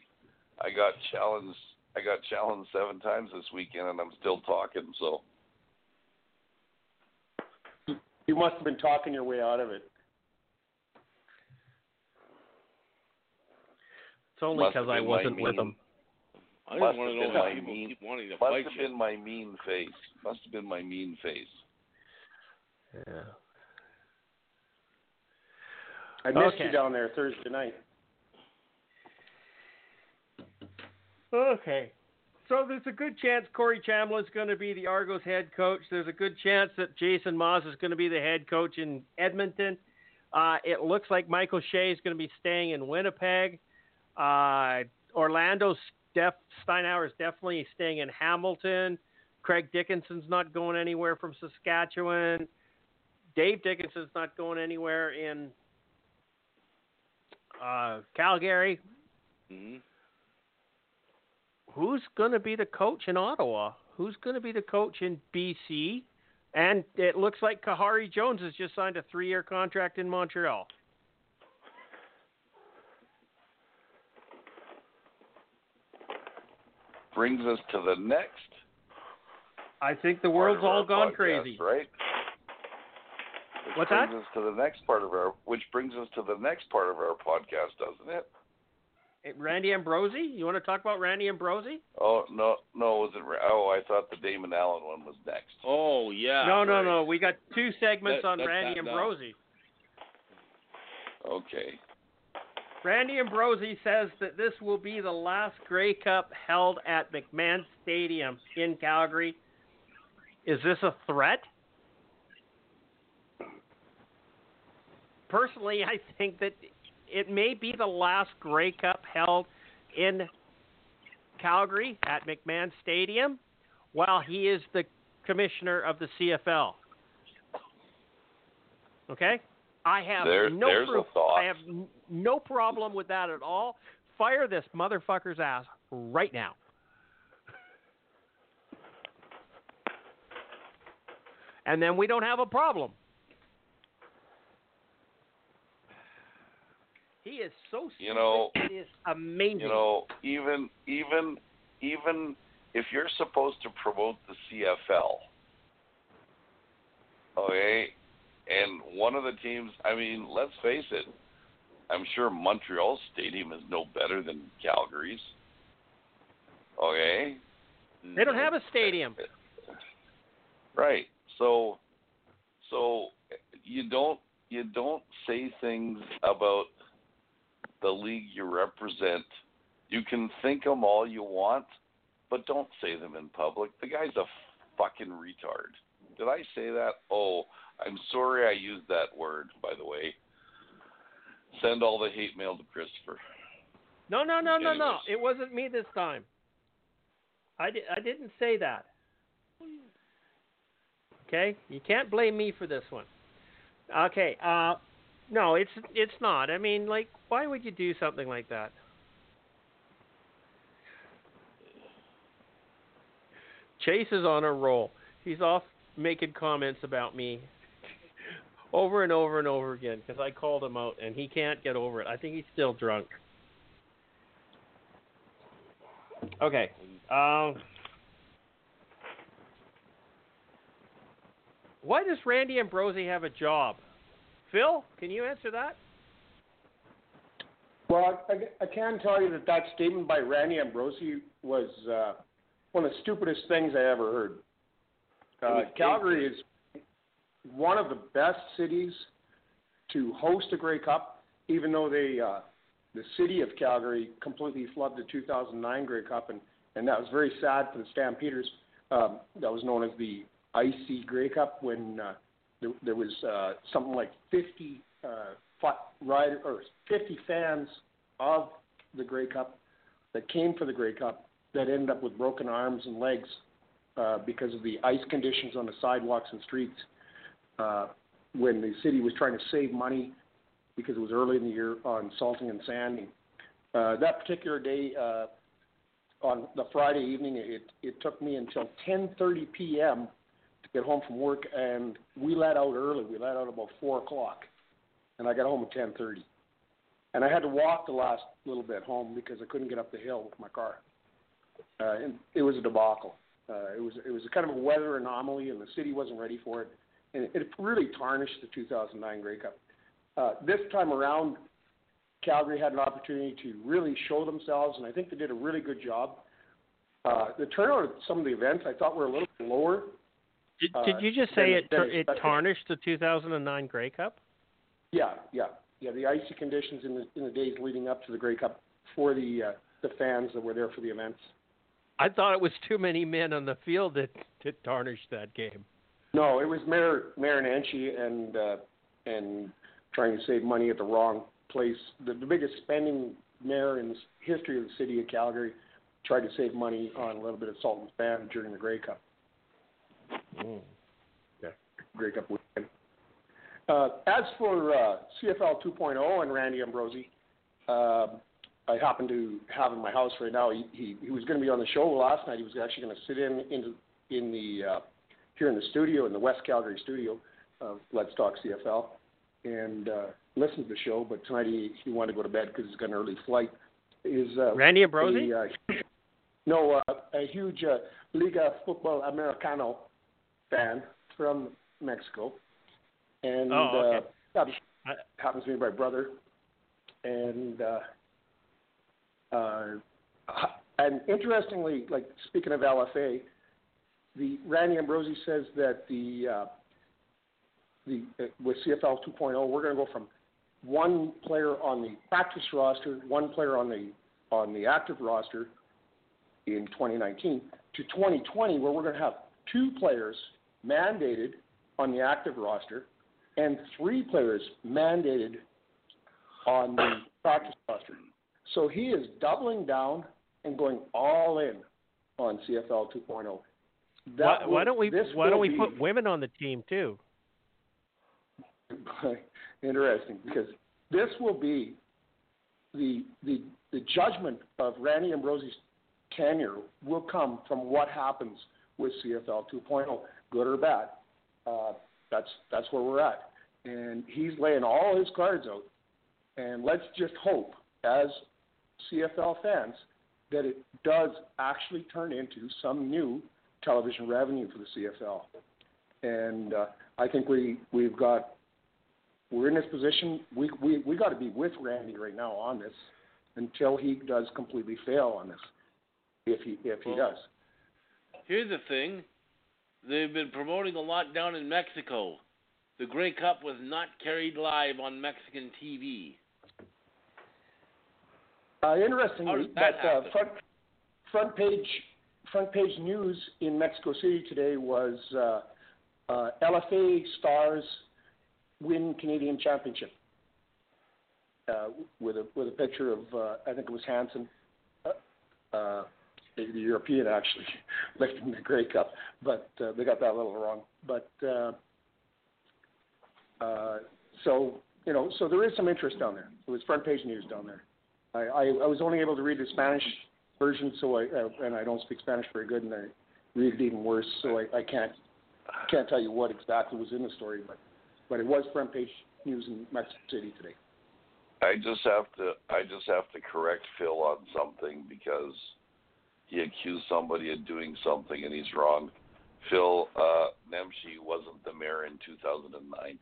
I got challenged. I got challenged seven times this weekend, and I'm still talking. So You must have been talking your way out of it. It's only because I wasn't with mean- him. I Must just want to have know been my mean- keep wanting to must fight have you. been my mean face. Must have been my mean face. Yeah. I missed Okay. you down there Thursday night. Okay. So there's a good chance Corey Chamberlain's going to be the Argos head coach. There's a good chance that Jason Maas is going to be the head coach in Edmonton. Uh, it looks like Mike O'Shea is going to be staying in Winnipeg. Uh, Orlando Steph Steinauer is definitely staying in Hamilton. Craig Dickenson's not going anywhere from Saskatchewan. Dave Dickenson's not going anywhere in uh, Calgary hmm who's going to be the coach in Ottawa? Who's going to be the coach in BC? And it looks like Khari Jones has just signed a three-year contract in Montreal. Brings us to the next. I think the world's all gone podcast, crazy. right? Which What's brings that? us to the next part of our, which brings us to the next part of our podcast, doesn't it? Randy Ambrosie? You want to talk about Randy Ambrosie? Oh no, no, was it? Oh, I thought the Damon Allen one was next. Oh yeah. no, no, right. no. We got two segments That- on Randy that now. Ambrosie. Okay. Randy Ambrosie says that this will be the last Grey Cup held at McMahon Stadium in Calgary. Is this a threat? Personally, I think that it may be the last Grey Cup held in Calgary at McMahon Stadium while he is the commissioner of the CFL. Okay? I have no there's proof. I have no problem with that at all. Fire this motherfucker's ass right now. And then we don't have a problem. He is so stupid. You know- it is amazing. You know, even even even if you're supposed to promote the CFL, okay, and one of the teams, I mean, let's face it, I'm sure Montreal Stadium is no better than Calgary's. Okay, they don't have a stadium. right. So, so you don't you don't say things about the league you represent. You can think them all you want, but don't say them in public. The guy's a fucking retard. Did I say that? Oh, I'm sorry I used that word, by the way. Send all the hate mail to Christopher. No, no, no, no, no. It wasn't me this time. I, di- I didn't say that. Okay? You can't blame me for this one. Okay. Uh, no, it's it's not. I mean, like, why would you do something like that? Chase is on a roll. He's off making comments about me over and over and over again because I called him out and he can't get over it. I think he's still drunk. Okay. Um, why does Randy Ambrosie have a job? Phil, can you answer that? Well, I, I can tell you that that statement by Randy Ambrosie was uh, one of the stupidest things I ever heard. Uh, Calgary is one of the best cities to host a Grey Cup, even though they uh, the city of Calgary completely flubbed the 2009 Grey Cup, and, and that was very sad for the Stampeders. Um, that was known as the Icy Grey Cup when uh, there, there was uh, something like 50 uh, rider or 50 fans of the Grey Cup that came for the Grey Cup that ended up with broken arms and legs uh, because of the ice conditions on the sidewalks and streets. Uh, when the city was trying to save money because it was early in the year on salting and sanding. Uh, that particular day, uh, on the Friday evening, it it took me until 10:30 p.m. to get home from work, and we let out early. We let out about four o'clock, and I got home at 10:30. and I had to walk the last little bit home because I couldn't get up the hill with my car. Uh, and it was a debacle. Uh, it was it was a kind of a weather anomaly, and the city wasn't ready for it, and it, it really tarnished the 2009 Grey Cup. Uh, this time around, Calgary had an opportunity to really show themselves, and I think they did a really good job. Uh, the turnout at some of the events I thought were a little lower. Did, Uh, did you just say it then tar- it tarnished the 2009 Grey Cup? Yeah, yeah, yeah. The icy conditions in the in the days leading up to the Grey Cup for the uh, the fans that were there for the events. I thought it was too many men on the field that that tarnished that game. No, it was Mayor Mayor Nenshi and uh, and trying to save money at the wrong place. The, the biggest spending mayor in the history of the city of Calgary tried to save money on a little bit of salt and spam during the Grey Cup. Yeah, Grey Cup weekend. Uh, as for uh, CFL 2.0 and Randy Ambrosie, uh, I happen to have in my house right now. He he, he was going to be on the show last night. He was actually going to sit in in in the uh, here in the studio in the West Calgary studio of Let's Talk CFL and uh, listen to the show. But tonight he he wanted to go to bed because he's got an early flight. Is uh, Randy Ambrosie? a, uh, no, uh, a huge uh, Liga Football Americano fan from Mexico, and Oh, okay. uh, happens, happens to be my brother. And uh, uh, and interestingly, like speaking of LFA, the Randy Ambrosie says that the uh, the uh, with CFL 2.0, we're going to go from one player on the practice roster, one player on the on the active roster in 2019 to 2020, where we're going to have two players mandated on the active roster and three players mandated on the practice roster. So he is doubling down and going all in on CFL 2.0. Why, That why don't we why don't we be- put women on the team too? interesting because this will be the the the judgment of Randy Ambrosie's tenure will come from what happens with CFL 2.0, good or bad. Uh, that's that's where we're at, and he's laying all his cards out. And let's just hope, as CFL fans, that it does actually turn into some new television revenue for the CFL. And uh, I think we we've got we're in this position. We we we got to be with Randy right now on this until he does completely fail on this. If he if he Well- does, Here's the thing. They've been promoting a lot down in Mexico. The Grey Cup was not carried live on Mexican TV. uh, interestingly, that uh, front front page front page news in Mexico City today was uh, uh, LFA stars win Canadian championship uh, with a with a picture of uh, I think it was Hansen. Uh, the European actually lifting the Grey Cup, but they got that a little wrong. But so you know, so there is some interest down there. It was front page news down there. I, I, I was only able to read the Spanish version, so I uh, and I don't speak Spanish very good, and I read it even worse, so I, I can't can't tell you what exactly was in the story, but but it was front page news in Mexico City today. I just have to I just have to correct Phil on something because he accused somebody of doing something and he's wrong. Phil uh Nenshi wasn't the mayor in 2009.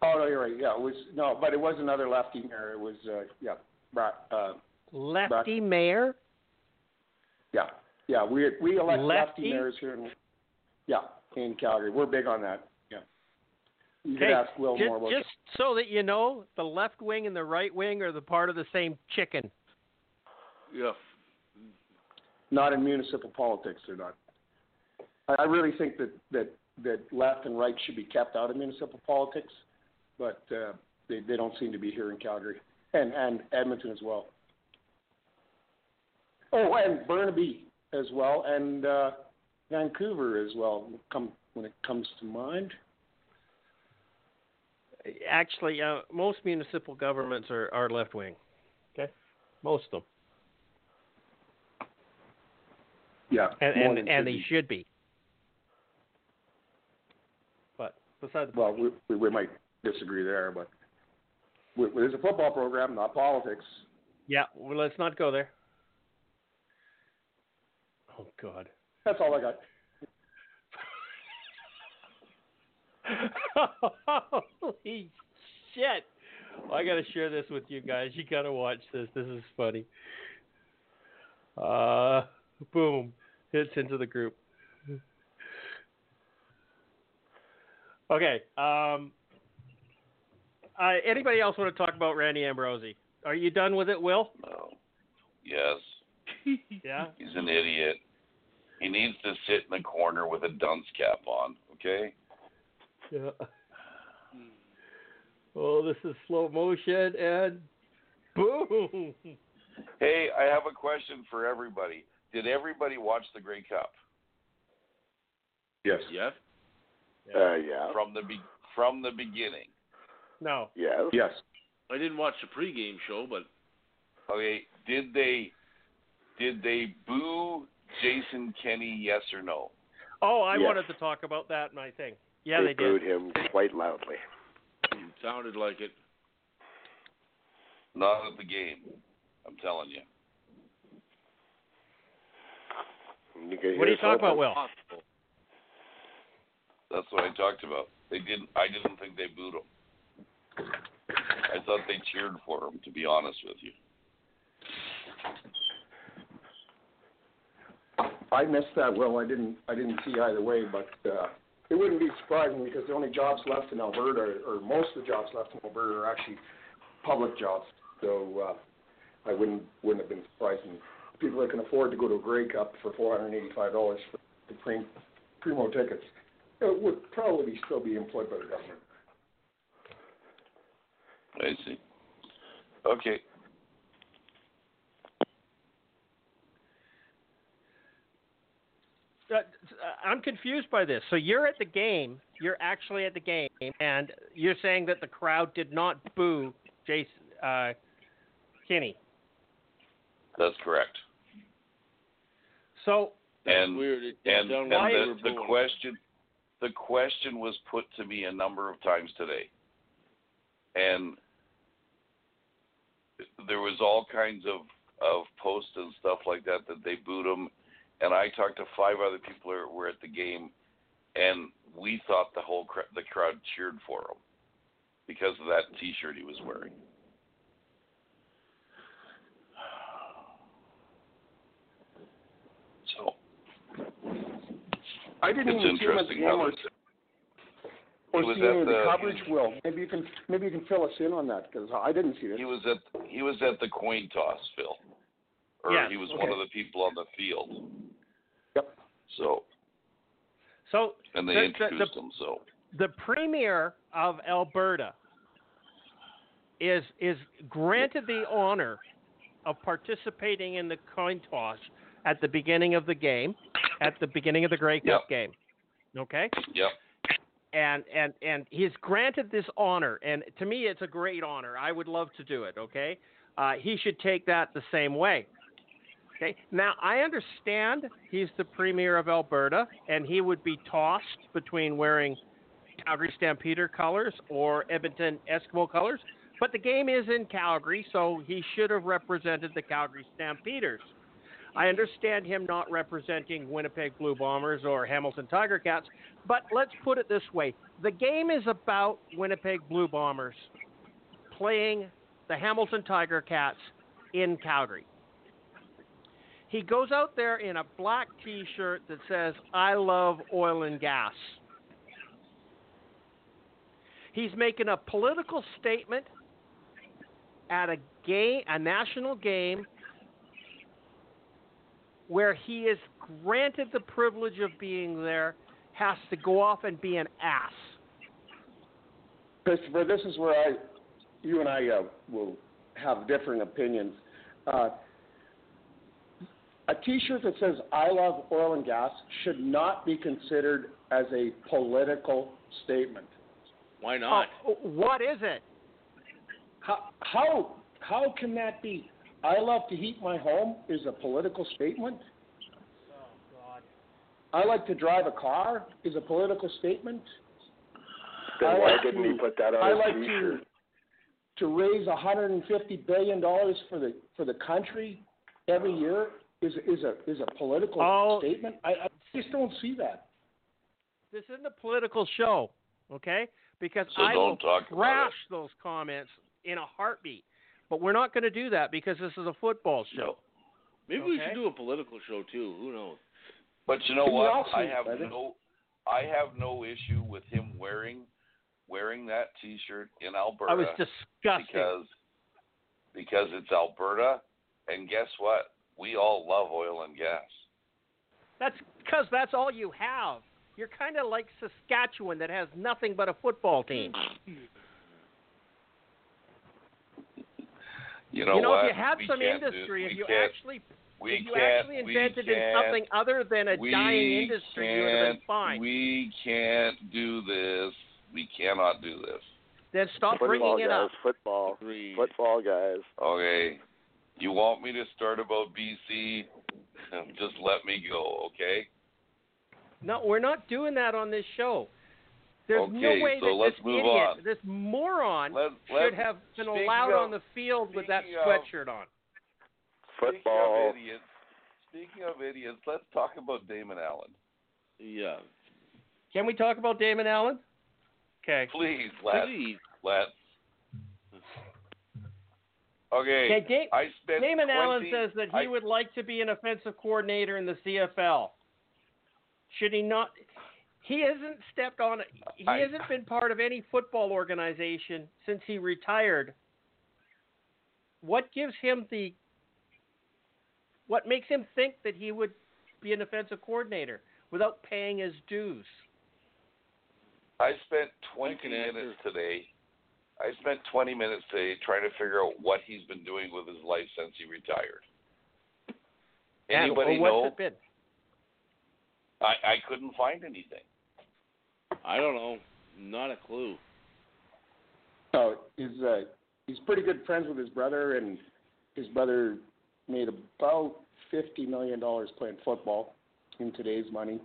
Oh no, you're right. Yeah, it was no, but it was another lefty mayor. It was uh, yeah, uh, Lefty mayor? yeah, yeah. We we elect lefty, Lefty? mayors here in yeah in Calgary. We're big on that. Yeah. You Okay, can ask Will just, more about just so that you know, the left wing and the right wing are the part of the same chicken. Yeah. not in municipal politics. They're not. I, I really think that that that left and right should be kept out of municipal politics, but uh, they they don't seem to be here in Calgary and and Edmonton as well. Oh, and Burnaby as well, and uh, Vancouver as well. Come when it comes to mind. Actually, uh, most municipal governments are, are left wing. Okay, most of them, Yeah, and and, and they should be. But besides the Well, point, we, we we might disagree there, but w- w- it's a football program, not politics. Yeah, well, let's not go there. Oh God. That's all I got. Holy shit! I gotta share this with you guys. You gotta watch this. This is funny. Uh, boom, hits into the group. Okay. Um. Uh, anybody else want to talk about Randy Ambrosie? Are you done with it, Will? No. Yes. Yeah. He's an idiot. He needs to sit in the corner with a dunce cap on. Okay. Yeah. Oh, this is slow motion and boom. Hey, I have a question for everybody. Did everybody watch the Grey Cup Yes. Yes. Uh, yeah. from the be- from the beginning? No. Yes. Yes. I didn't watch the pregame show, but Okay. Did they did they boo Jason Kenney? Yes or no? Oh, I Yes. wanted to talk about that in my thing. Yeah, they they, booed did. him quite loudly. it sounded like it. Not at the game. I'm telling you. You What are you talking about, something. Will? That's what I talked about. They didn't. I didn't think they booed him. I thought they cheered for him. To be honest with you. I missed that. Well, I didn't. I didn't see either way, but uh, it wouldn't be surprising because the only jobs left in Alberta, or most of the jobs left in Alberta, are actually public jobs. So uh, I wouldn't wouldn't have been surprising. People that can afford to go to a Grey Cup for four hundred eighty-five dollars for the pre- primo tickets uh, would probably still be employed by the government. I see. Okay. Uh, I'm confused by this. So you're at the game. You're actually at the game, and you're saying that the crowd did not boo Jason uh, Kenney. That's correct. So That's And- weird. And, sounded and like the, were the question the question was put to me a number of times today. And there was all kinds of, of posts and stuff like that that they booed him. And I talked to five other people who were at the game, and we thought the whole cr- the crowd cheered for him because of that T-shirt he was wearing. So I didn't It's even see him at the game or, see any of the the- coverage. Will maybe you can maybe you can fill us in on that because I didn't see it. He was at he was at the coin toss, Phil. Or Yes, he was okay. one of the people on the field. Yep. So so and they The- the- introduced the- him. So the premier of Alberta is is granted the honor of participating in the coin toss at the beginning of the game, at the beginning of the Grey Cup Yep. game. Okay? yep, and and and he's granted this honor and to me it's a great honor i would love to do it okay uh, he should take that the same way okay now i understand he's the premier of alberta and he would be tossed between wearing calgary stampeder colors or edmonton eskimo colors but the game is in calgary so he should have represented the calgary stampeders I understand him not representing Winnipeg Blue Bombers or Hamilton Tiger Cats, but let's put it this way the game is about Winnipeg Blue Bombers playing the Hamilton Tiger Cats in Calgary. He goes out there in a black t shirt that says, I love oil and gas. He's making a political statement at a game, a national game where he is granted the privilege of being there, has to go off and be an ass. Christopher, this is where I, you and I uh, will have different opinions. Uh, a T-shirt that says "I love oil and gas" should not be considered as a political statement. Why oh, not? Oh, what is it? How how how can that be? I love to heat my home is a political statement. I like to drive a car is a political statement. Then I why like didn't to- he put that on I his like T-shirt? to raise 150 billion dollars for the for the country every year is is a is a political Oh. statement. I, I just don't see that. This isn't a political show, okay? Because So I will don't talk about trash those comments in a heartbeat. But we're not going to do that because this is a football show. No. Maybe we should do a political show too. Who knows? But you know Can what? I have I think- no I have no issue with him wearing wearing that T-shirt in Alberta I was disgusted. because because it's Alberta, and guess what? We all love oil and gas. That's because that's all you have. You're kind of like Saskatchewan that has nothing but a football team. You know, you know, what? if you had We some can't do- industry, if we you can't- actually we if you can't, actually we invented in can't, something other than a we dying industry, you would have been can't- fine. We can't do this. We cannot do this. then stop football bringing it up. football, Agreed. football guys. Okay. You want me to start about BC? Just let me go, okay? No, we're not doing that on this show. There's no way so that let's this move idiot, on. this moron, Let, should let, have been allowed of- on the field with that speaking of- sweatshirt on. Speaking of idiots, speaking of idiots, let's talk about Damon Allen. Yeah. Can we talk about Damon Allen? Okay. Please, let's. Please. Let's. Okay. Okay, Da- I spent Damon 20, Allen says that he I- would like to be an offensive coordinator in the CFL. Should he not? He hasn't stepped on. He I- hasn't been part of any football organization since he retired. What gives him the? What makes him think that he would be an offensive coordinator without paying his dues? I spent 20 minutes today. I spent 20 minutes today trying to figure out what he's been doing with his life since he retired. And- Anybody or what's know? it been? I, I couldn't find anything. I don't know. Not a clue. Oh, he's uh, he's pretty good friends with his brother, and his brother made about fifty million dollars playing football in today's money.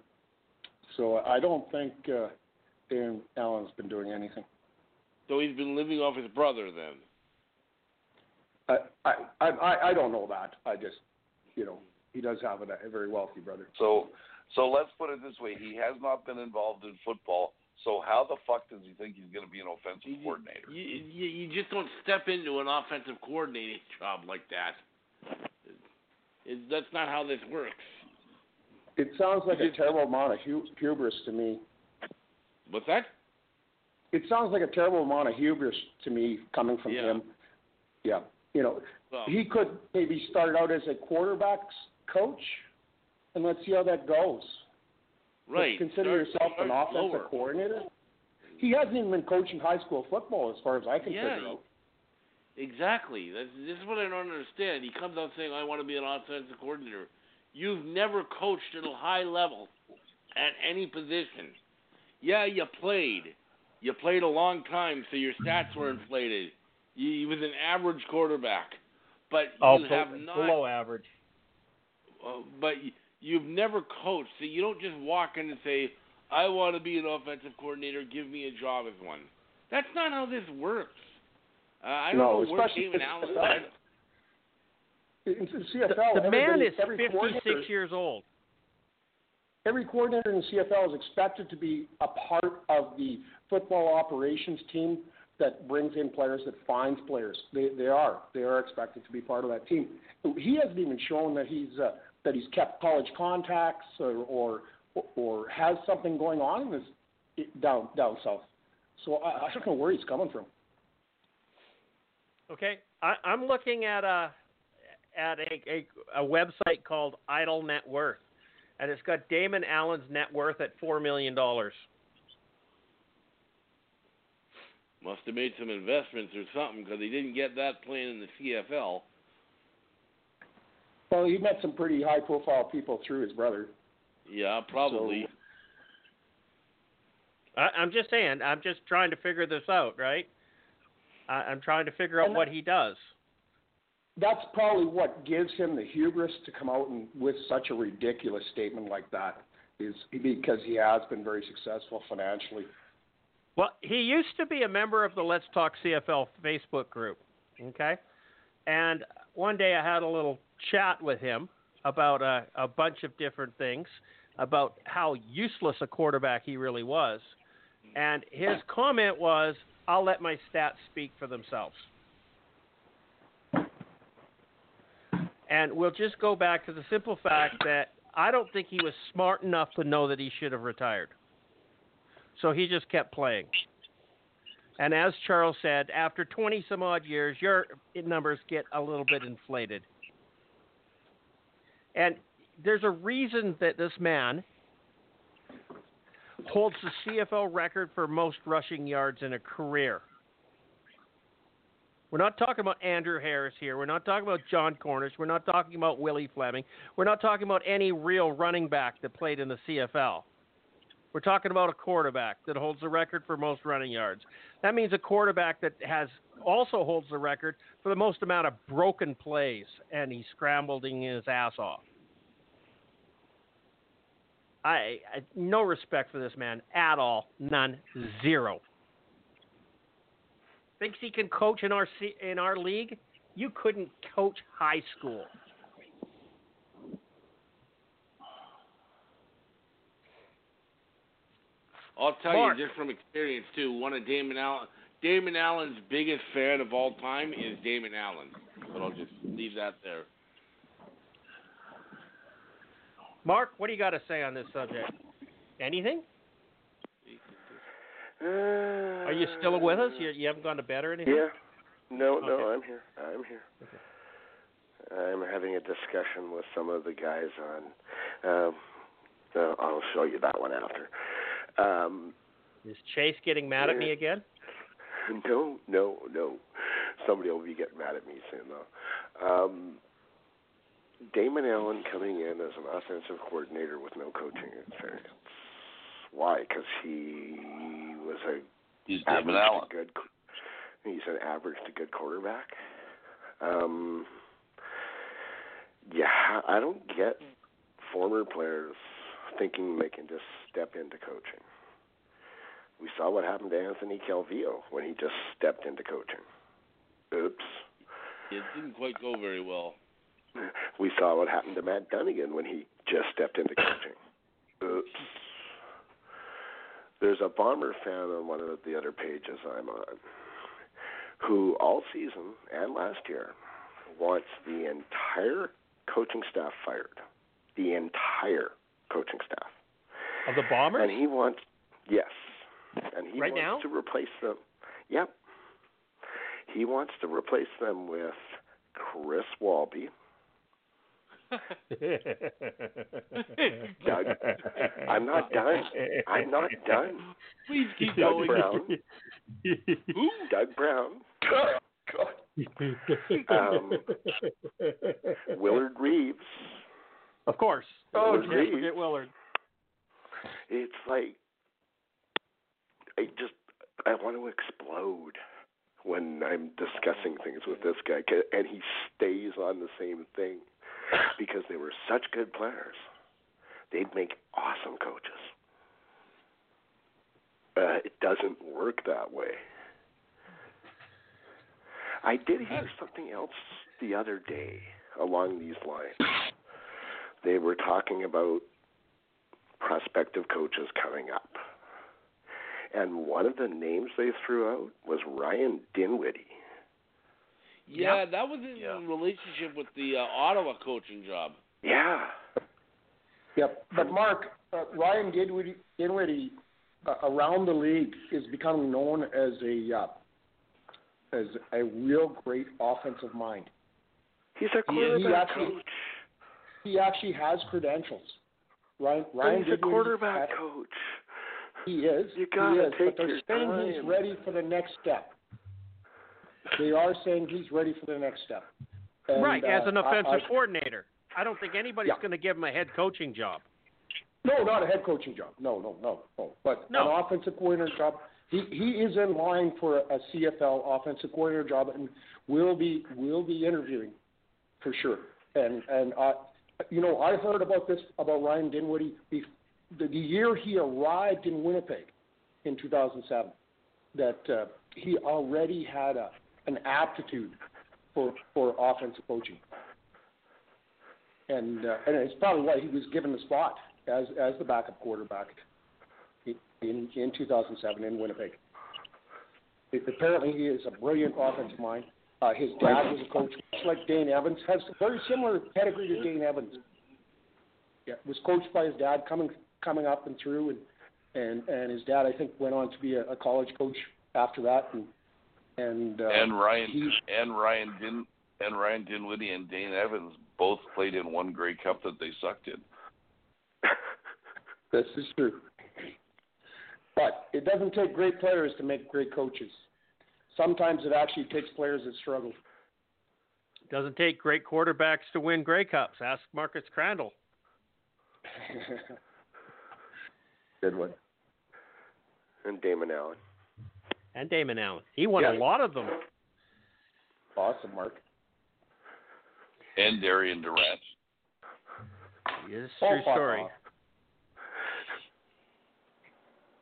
So I don't think uh, Dan Allen's been doing anything. So he's been living off his brother then. I I I, I I don't know that. I just you know he does have a, a very wealthy brother. So so let's put it this way: he has not been involved in football. So how the fuck does he think he's going to be an offensive You, coordinator? you, you, you just don't step into an offensive coordinating job like that. It, that's not how this works. It sounds like a terrible amount of hu- hubris to me. What's that? It sounds like a terrible amount of hubris to me coming from Yeah. him. Yeah, you know, Well, he could maybe start out as a quarterbacks coach, and let's see how that goes. Right. Consider Start- yourself an offensive lower. coordinator. He hasn't even been coaching high school football, as far as I can Yeah, figure out. Exactly. That's, this is what I don't understand. He comes out saying, "I want to be an offensive coordinator." You've never coached at a high level at any position. Yeah, you played. You played a long time, so your stats were inflated. You, you was an average quarterback, but Oh, you have not. below average. Uh, but you've never coached, so you don't just walk in and say, "I want to be an offensive coordinator. Give me a job as one." That's not how this works. Uh, I don't No, know where especially Damon Allen. In in the The, CFL, the man is 56 years old. every coordinator in the CFL is expected to be a part of the football operations team that brings in players, that finds players. They they are they are expected to be part of that team. He hasn't even shown that he's uh, that he's kept college contacts or or, or has something going on in this down down south. So I, I don't know where he's coming from. Okay, I, I'm looking at a at a, a a website called Idol Net Worth, and it's got Damon Allen's net worth at four million dollars. Must have made some investments or something because he didn't get that playing in the CFL. Well, he met some pretty high profile people through his brother. Yeah, probably. I, I'm just saying. I'm just trying to figure this out, right? I, I'm trying to figure out And- what he does. that's probably what gives him the hubris to come out and with such a ridiculous statement like that is because he has been very successful financially. Well, he used to be a member of the Let's Talk CFL Facebook group. Okay, and one day I had a little chat with him about a, a bunch of different things, about how useless a quarterback he really was, and his comment was, "I'll let my stats speak for themselves." And we'll just go back to the simple fact that I don't think he was smart enough to know that he should have retired. So he just kept playing. And as Charles said, after 20 some odd years, your numbers get a little bit inflated. And there's a reason that this man holds the CFL record for most rushing yards in a career. We're not talking about Andrew Harris here. We're not talking about Jon Cornish. We're not talking about Willie Fleming. We're not talking about any real running back that played in the CFL. We're talking about a quarterback that holds the record for most running yards. That means a quarterback that has also holds the record for the most amount of broken plays, and he's scrambling his ass off. I, I no respect for this man at all. None. Zero thinks he can coach in our in our league, you couldn't coach high school. I'll tell Mark. you just from experience too. One of Damon Allen, Damon Allen's biggest fan of all time is Damon Allen. But I'll just leave that there. Mark, what do you got to say on this subject? Anything? Uh, Are you still with us? You, you haven't gone to bed or anything? Yeah. No, no, I'm here. I'm here. I'm having a discussion with some of the guys on. Um, uh, I'll show you that one after. Um, Is Chase getting mad at me again? no, no, no. Somebody will be getting mad at me soon, though. Um, Damon Allen coming in as an offensive coordinator with no coaching experience. Why? Because he was a He's Damon Allen. good. He's an average to good quarterback. Um, yeah, I don't get former players thinking they can just step into coaching. We saw what happened to Anthony Calvillo when he just stepped into coaching. Oops. It didn't quite go very well. We saw what happened to Matt Dunnigan when he just stepped into coaching. Oops. There's a Bomber fan on one of the other pages I'm on who all season and last year wants the entire coaching staff fired. The entire coaching staff. Of the Bombers? And he wants yes. And he Right wants now? to replace them. Yep. He wants to replace them with Chris Walby, Doug. I'm not done. I'm not done. Please keep Doug going. Brown. Who? Doug Brown. Um, Willard Reeves. Of course. Oh, geez. forget Willard. It's like I just I want to explode when I'm discussing things with this guy, and he stays on the same thing because they were such good players. They'd make awesome coaches. Uh, it doesn't work that way. I did hear something else the other day along these lines. They were talking about prospective coaches coming up. And one of the names they threw out was Ryan Dinwiddie. Yeah, that was in relationship with the uh, Ottawa coaching job. Yeah. Yep. But Mark, uh, Ryan Dinwiddie, Dinwiddie uh, around the league is becoming known as a uh, as a real great offensive mind. He's a He is- he actually- coach. He actually has credentials. Ryan, But Ryan he's a quarterback has- coach. He is. You gotta is, take but they're your saying he's ready for the next step. They are saying he's ready for the next step. And, right, as uh, an I- offensive I- coordinator. I don't think anybody's Yeah. going to give him a head coaching job. No, not a head coaching job. No, no, no, no. But No. an offensive coordinator job. He he is in line for a CFL offensive coordinator job, and will be will be interviewing for sure. And and uh, you know, I heard about this about Ryan Dinwiddie bef- the, the year he arrived in Winnipeg in 2007. that uh, he already had a an aptitude for for offensive coaching, and uh, and it's probably why he was given the spot as as the backup quarterback in in 2007 in Winnipeg. It, apparently, he is a brilliant offensive mind. Uh, his dad was a coach, much like Dane Evans, has a very similar pedigree to Dane Evans. Yeah, was coached by his dad coming coming up and through, and and and his dad I think went on to be a, a college coach after that, and and uh, and Ryan he, and Ryan Din and Ryan Dinwiddie and Dane Evans both played in one Grey Cup that they sucked in. this is true. But it doesn't take great players to make great coaches. Sometimes it actually takes players that struggle. Doesn't take great quarterbacks to win Grey Cups. Ask Marcus Crandell. Good one. And Damon Allen. And Damon Allen. He won Yeah. a lot of them. Awesome, Mark. And Darian Durant. Yes, Oh, true fuck story. off.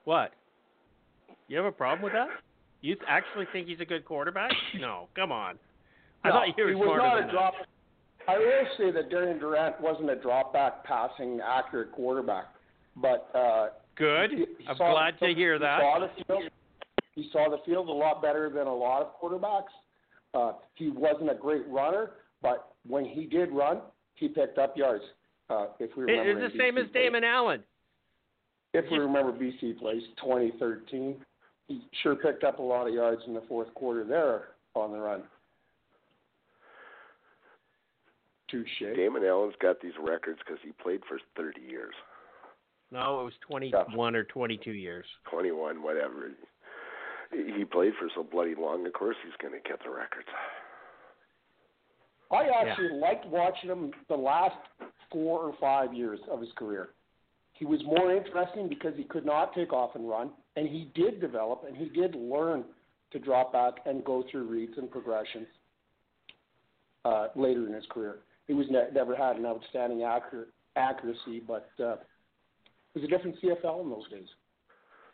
What? You have a problem with that? You actually think he's a good quarterback? No, come on. I No, thought you were he was smarter not than a that. drop. I will say that Darian Durant wasn't a drop back passing accurate quarterback, but uh, Good. he- he I'm glad to hear that. he that. Saw the field. He saw the field a lot better than a lot of quarterbacks. Uh, he wasn't a great runner, but when he did run, he picked up yards. Uh, if we remember, It's the same BC as Damon Allen. If we remember BC plays 2013, he sure picked up a lot of yards in the fourth quarter there on the run. Touche. Damon Allen's got these records because he played for 30 years, No, it was 21 or 22 years. 21, whatever. He he played for so bloody long. Of course, he's going to get the records. I actually liked watching him the last four or five years of his career. He was more interesting because he could not take off and run, and he did develop and he did learn to drop back and go through reads and progressions uh, later in his career. He was ne- never had an outstanding accurate accuracy, but uh, it was a different CFL in those days.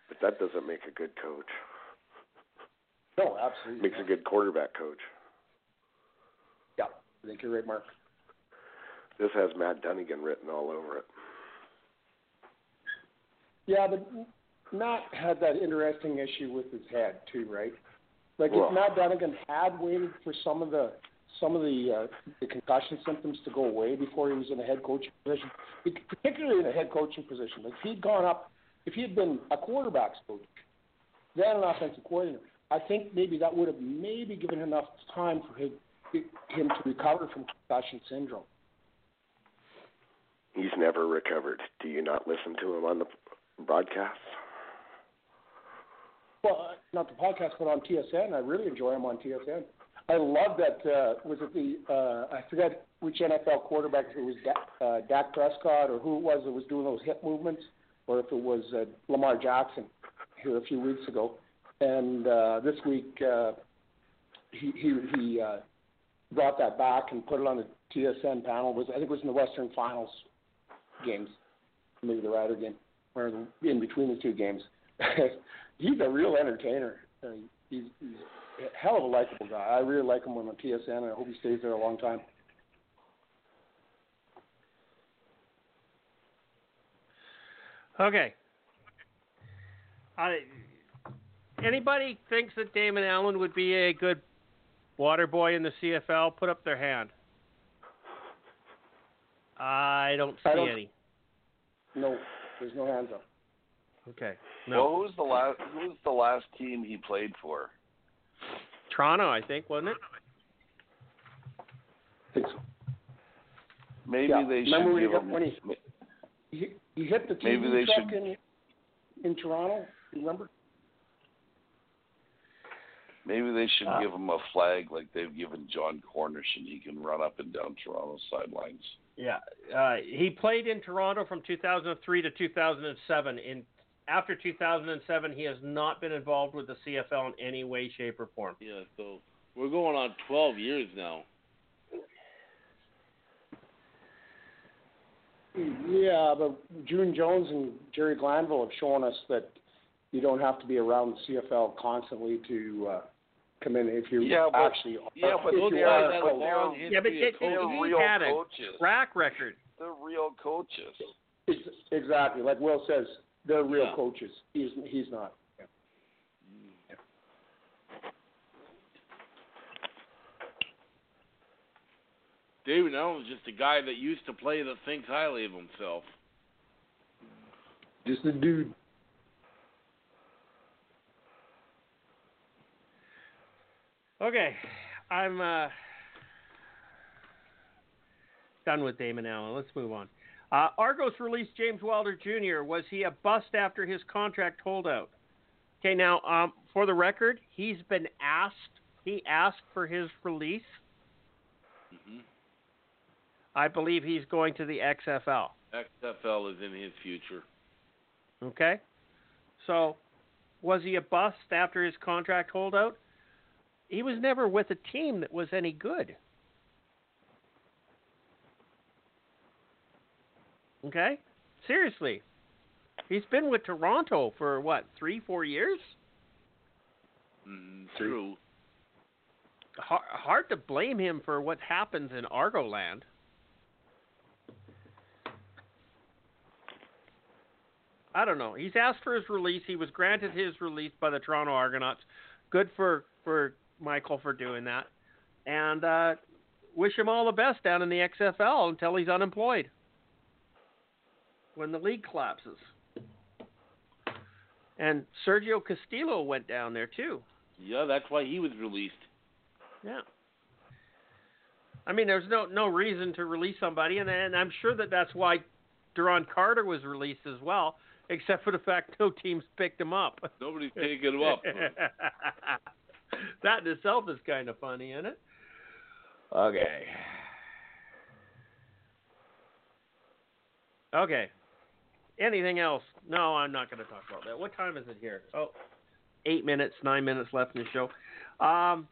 But that doesn't make a good coach. No, absolutely. Makes a good quarterback coach. Yeah, I think you're right, Mark. This has Matt Dunnigan written all over it. Yeah, but Matt had that interesting issue with his head too, right? Like Well- if Matt Dunnigan had waited for some of the some of the uh, the concussion symptoms to go away before he was in a head coaching position, particularly in a head coaching position, like if he'd gone up, if he had been a quarterbacks coach, then an offensive coordinator, I think maybe that would have maybe given enough time for him him to recover from concussion syndrome. He's never recovered. Do you not listen to him on the broadcasts? Well, not the podcast, but on TSN. I really enjoy him on TSN. I love that. Uh, was it the uh, I forget which NFL quarterback? It was Dak, uh, Dak Prescott or who it was that was doing those hip movements, or if it was uh, Lamar Jackson here a few weeks ago. And uh, this week uh, he he, he uh, brought that back and put it on the TSN panel. It was I think it was in the Western Finals games, maybe the Rider game, or in between the two games. he's a real entertainer. Uh, he's, he's a hell of a likable guy. I really like him on TSN, and I hope he stays there a long time. Okay. I, anybody thinks that Damon Allen would be a good water boy in the CFL? Put up their hand. I don't see I don't- any. No, there's no hands up. Okay. No. Well, who was the last? Who was the last team he played for? Toronto, I think, wasn't it? I think so. Maybe Yeah. they Remember should when he give him. when he- He, he hit the TV Maybe they truck should- in in Toronto. Remember? Maybe they should Ah. give him a flag like they've given Jon Cornish, and he can run up and down Toronto's sidelines. Yeah. Uh, he played in Toronto from 2003 to 2007. In after 2007, he has not been involved with the CFL in any way, shape, or form. Yeah, so we're going on 12 years now. Yeah, but June Jones and Jerry Glanville have shown us that you don't have to be around the CFL constantly to uh, come in if you Yeah, but- actually are. Yeah, but if Those you they're, guys are have a long Yeah, but of it- coaching. they're he real had a coaches. track record. They're real coaches. Ex- Exactly, like Will says, they're real Yeah. coaches. He's he's not. David Allen's just a guy that used to play that thinks highly of himself. Just a dude. Okay, I'm uh, done with Damon Allen. Let's move on. Uh, Argos released James Wilder Jr. Was he a bust after his contract holdout? Okay, now um, for the record, he's been asked. He asked for his release. Mm-hmm. I believe he's going to the XFL. XFL is in his future. Okay, so was he a bust after his contract holdout? He was never with a team that was any good. Okay? Seriously. He's been with Toronto for what, three, four years? Mm, true. Hard, hard to blame him for what happens in Argoland. I don't know. He's asked for his release. He was granted his release by the Toronto Argonauts. Good for for Michael for doing that, and uh, wish him all the best down in the XFL until he's unemployed when the league collapses. And Sergio Castillo went down there too. Yeah, that's why he was released. Yeah. I mean, there's no no reason to release somebody, and and I'm sure that that's why Duron Carter was released as well, except for the fact no teams picked him up. Nobody's taking him up. that in itself is kind of funny, isn't it? Okay. Okay. Anything else? No, I'm not going to talk about that. What time is it here? Oh, eight minutes, nine minutes left in the show. Um,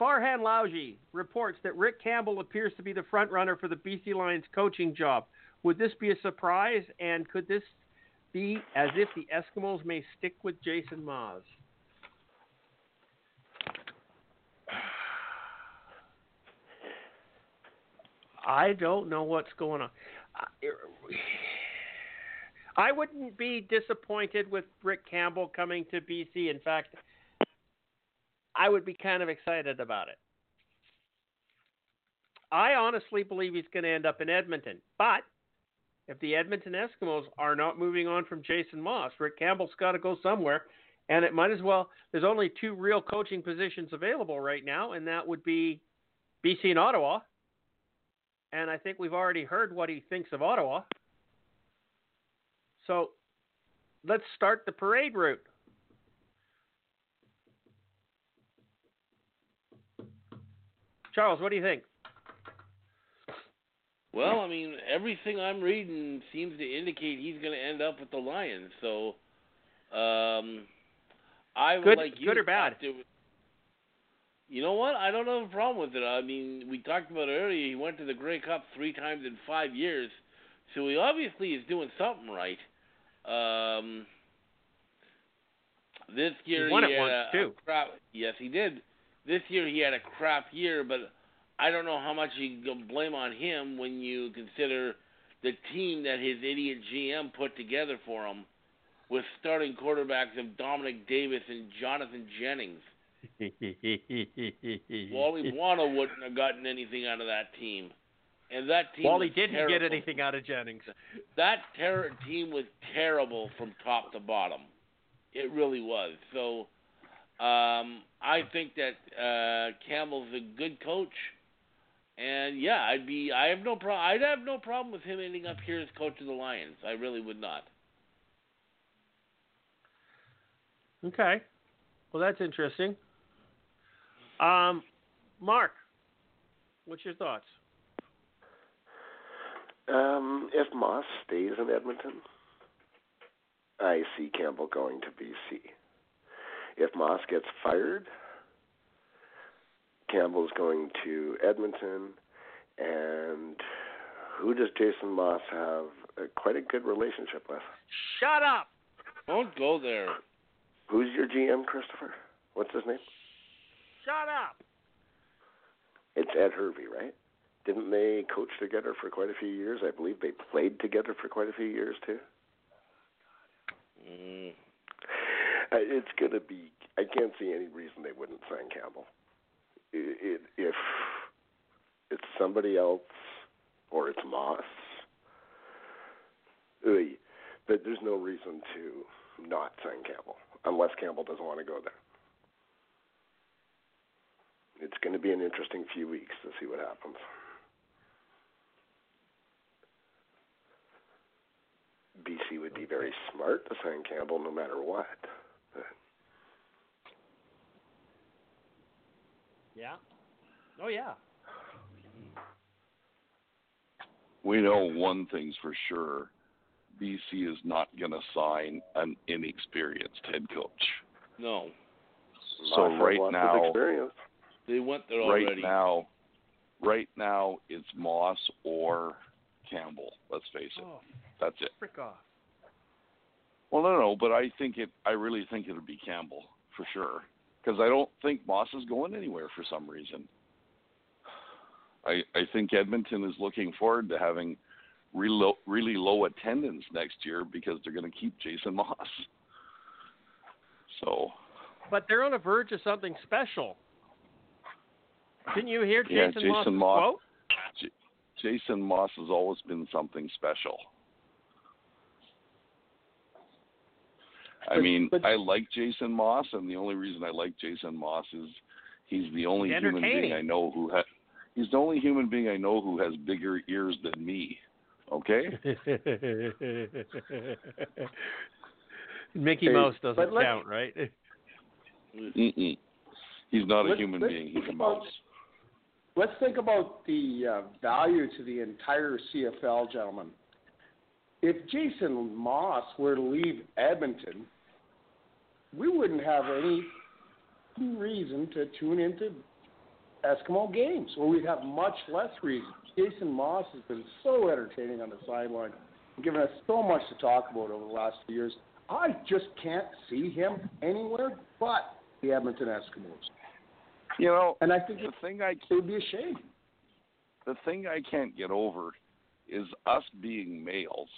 Farhan Lalji reports that Rick Campbell appears to be the front runner for the BC Lions coaching job. Would this be a surprise, and could this be as if the Eskimos may stick with Jason Maas? I don't know what's going on. I wouldn't be disappointed with Rick Campbell coming to BC. In fact, I would be kind of excited about it. I honestly believe he's going to end up in Edmonton. But if the Edmonton Eskimos are not moving on from Jason Maas, Rick Campbell's got to go somewhere. And it might as well, there's only two real coaching positions available right now, and that would be BC and Ottawa. And I think we've already heard what he thinks of Ottawa. So let's start the parade route. Charles, what do you think? Well, I mean, everything I'm reading seems to indicate he's going to end up with the Lions. So, um, I would Good- like you good or bad? To, you know what? I don't have a problem with it. I mean, we talked about it earlier. He went to the Grey Cup three times in five years, so he obviously is doing something right. Um, this year won he it had once, too. crap. Yes, he did. This year he had a crap year, but I don't know how much you can blame on him when you consider the team that his idiot GM put together for him, with starting quarterbacks of Dominique Davis and Jonathon Jennings. Wally Buono wouldn't have gotten anything out of that team, and that team. Wally didn't terrible. get anything out of Jennings. That ter- team was terrible from top to bottom. It really was. So, um, I think that uh, Campbell's a good coach, and yeah, I'd be. I have no problem. I'd have no problem with him ending up here as coach of the Lions. I really would not. Okay. Well, that's interesting. Um, Mark, what's your thoughts? Um, if Maas stays in Edmonton, I see Campbell going to BC. If Maas gets fired, Campbell's going to Edmonton, and who does Jason Maas have a, quite a good relationship with? Shut up. Don't go there. Who's your GM, Christopher? What's his name? Shut up. It's Ed Hervey, right? Didn't they coach together for quite a few years? I believe they played together for quite a few years too. Mm. Uh, It's going to be. I can't see any reason they wouldn't sign Campbell. I it, if it's somebody else or it's Maas, but there's no reason to not sign Campbell unless Campbell doesn't want to go there. It's going to be an interesting few weeks to see what happens. BC would be very smart to sign Campbell no matter what. Yeah. Oh yeah. We know one thing's for sure. BC is not going to sign an inexperienced head coach. No, So Maas right now- experience. they went there already. Right now, right now it's Maas or Campbell. Let's face it. Oh, That's it. frick off. Well, no, no, but I think it. I really think it'll be Campbell for sure, because I don't think Maas is going anywhere for some reason. I I think Edmonton is looking forward to having really low, really low attendance next year because they're going to keep Jason Maas. So But they're on the verge of something special. Didn't you hear Yeah, Jason, Jason Maas's Maas. quote? Jason Maas has always been something special. I But- mean, but- I like Jason Maas, and the only reason I like Jason Maas is he's the only He's human being. I know who ha- he's the only human being I know who has bigger ears than me. Okay? Mickey Hey, Mouse doesn't count, right? Mm-mm. He's not a Let's- human let's being. He's a mouse. Let's think about the uh, value to the entire CFL, gentlemen. If Jason Maas were to leave Edmonton, we wouldn't have any reason to tune into Eskimo games, or we'd have much less reason. Jason Maas has been so entertaining on the sideline, given us so much to talk about over the last few years. I just can't see him anywhere but the Edmonton Eskimos, You know, and I think the thing I would be a shame. the thing I can't get over is us being males.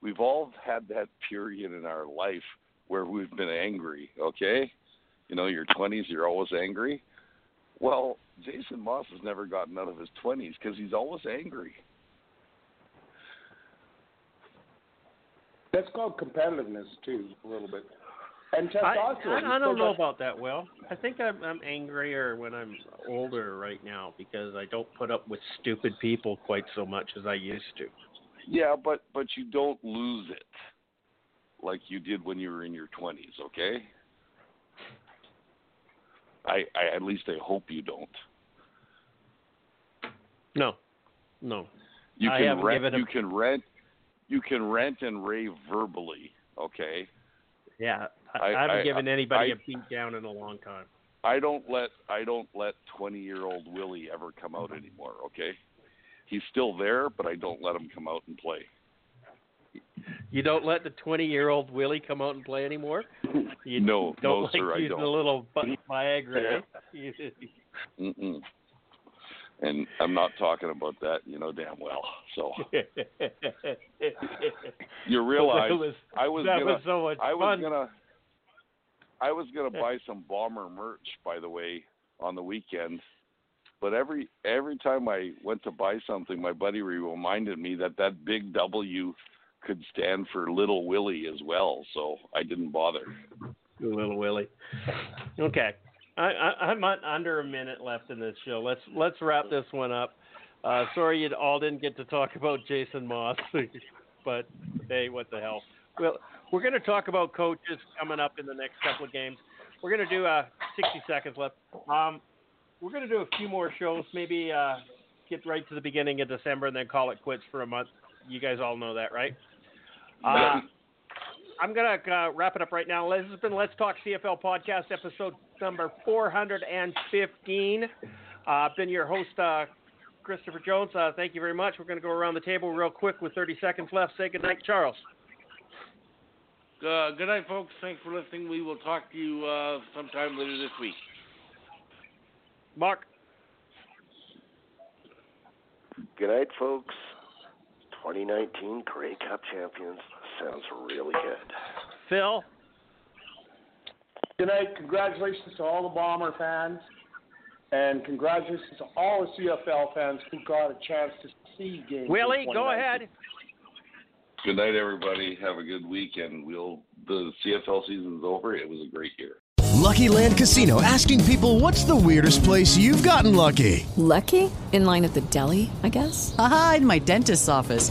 We've all had that period in our life where we've been angry, okay? You know, your 20s, you're always angry. Well, Jason Maas has never gotten out of his 20s because he's always angry. That's called competitiveness too, a little bit, and I, testosterone. I, I don't know about that, Will. I think I'm, I'm angrier when I'm older right now because I don't put up with stupid people quite so much as I used to. Yeah, but but you don't lose it like you did when you were in your 20s, okay? I, I at least I hope you don't. No, no. You can rent. him- You can rent. You can rent and rave verbally. Okay. Yeah, I, I- haven't I- given anybody I- a beat down in a long time. I don't let I don't let twenty year old Willie ever come out anymore. Okay. He's still there, but I don't let him come out and play. You don't let the 20 year old Willie come out and play anymore? You No, don't no, like sir, I don't. a little Viagra. Eh? Mm-mm. And I'm not talking about that, you know damn well. So you realize was, I was that gonna was so much I was fun. gonna I was gonna buy some bomber merch, by the way, on the weekend. But every every time I went to buy something, my buddy reminded me that that big W could stand for Little Willie as well. So I didn't bother. Little Willie. Okay, I, I, I'm on, under a minute left in this show. Let's let's wrap this one up. Uh, sorry you all didn't get to talk about Jason Maas, but hey, what the hell? Well, we're going to talk about coaches coming up in the next couple of games. We're going to do uh, 60 seconds left. Um, we're going to do a few more shows, maybe uh, get right to the beginning of December and then call it quits for a month. You guys all know that, right? Uh, I'm going to uh, wrap it up right now. This has been Let's Talk CFL podcast episode number 415. Uh, I've been your host, uh, Christopher Jones. Uh, thank you very much. We're going to go around the table real quick with 30 seconds left. Say goodnight, Charles. Uh, good night, folks. Thanks for listening. We will talk to you uh, sometime later this week. Mark. Good night, folks. 2019 Grey Cup champions sounds really good. Phil. Good night. Congratulations to all the Bomber fans, and congratulations to all the CFL fans who got a chance to see games. Willie, go ahead. Good night, everybody. Have a good weekend. We'll the CFL season's over. It was a great year. Lucky Land Casino asking people what's the weirdest place you've gotten lucky? Lucky? In line at the deli, I guess? Aha, in my dentist's office.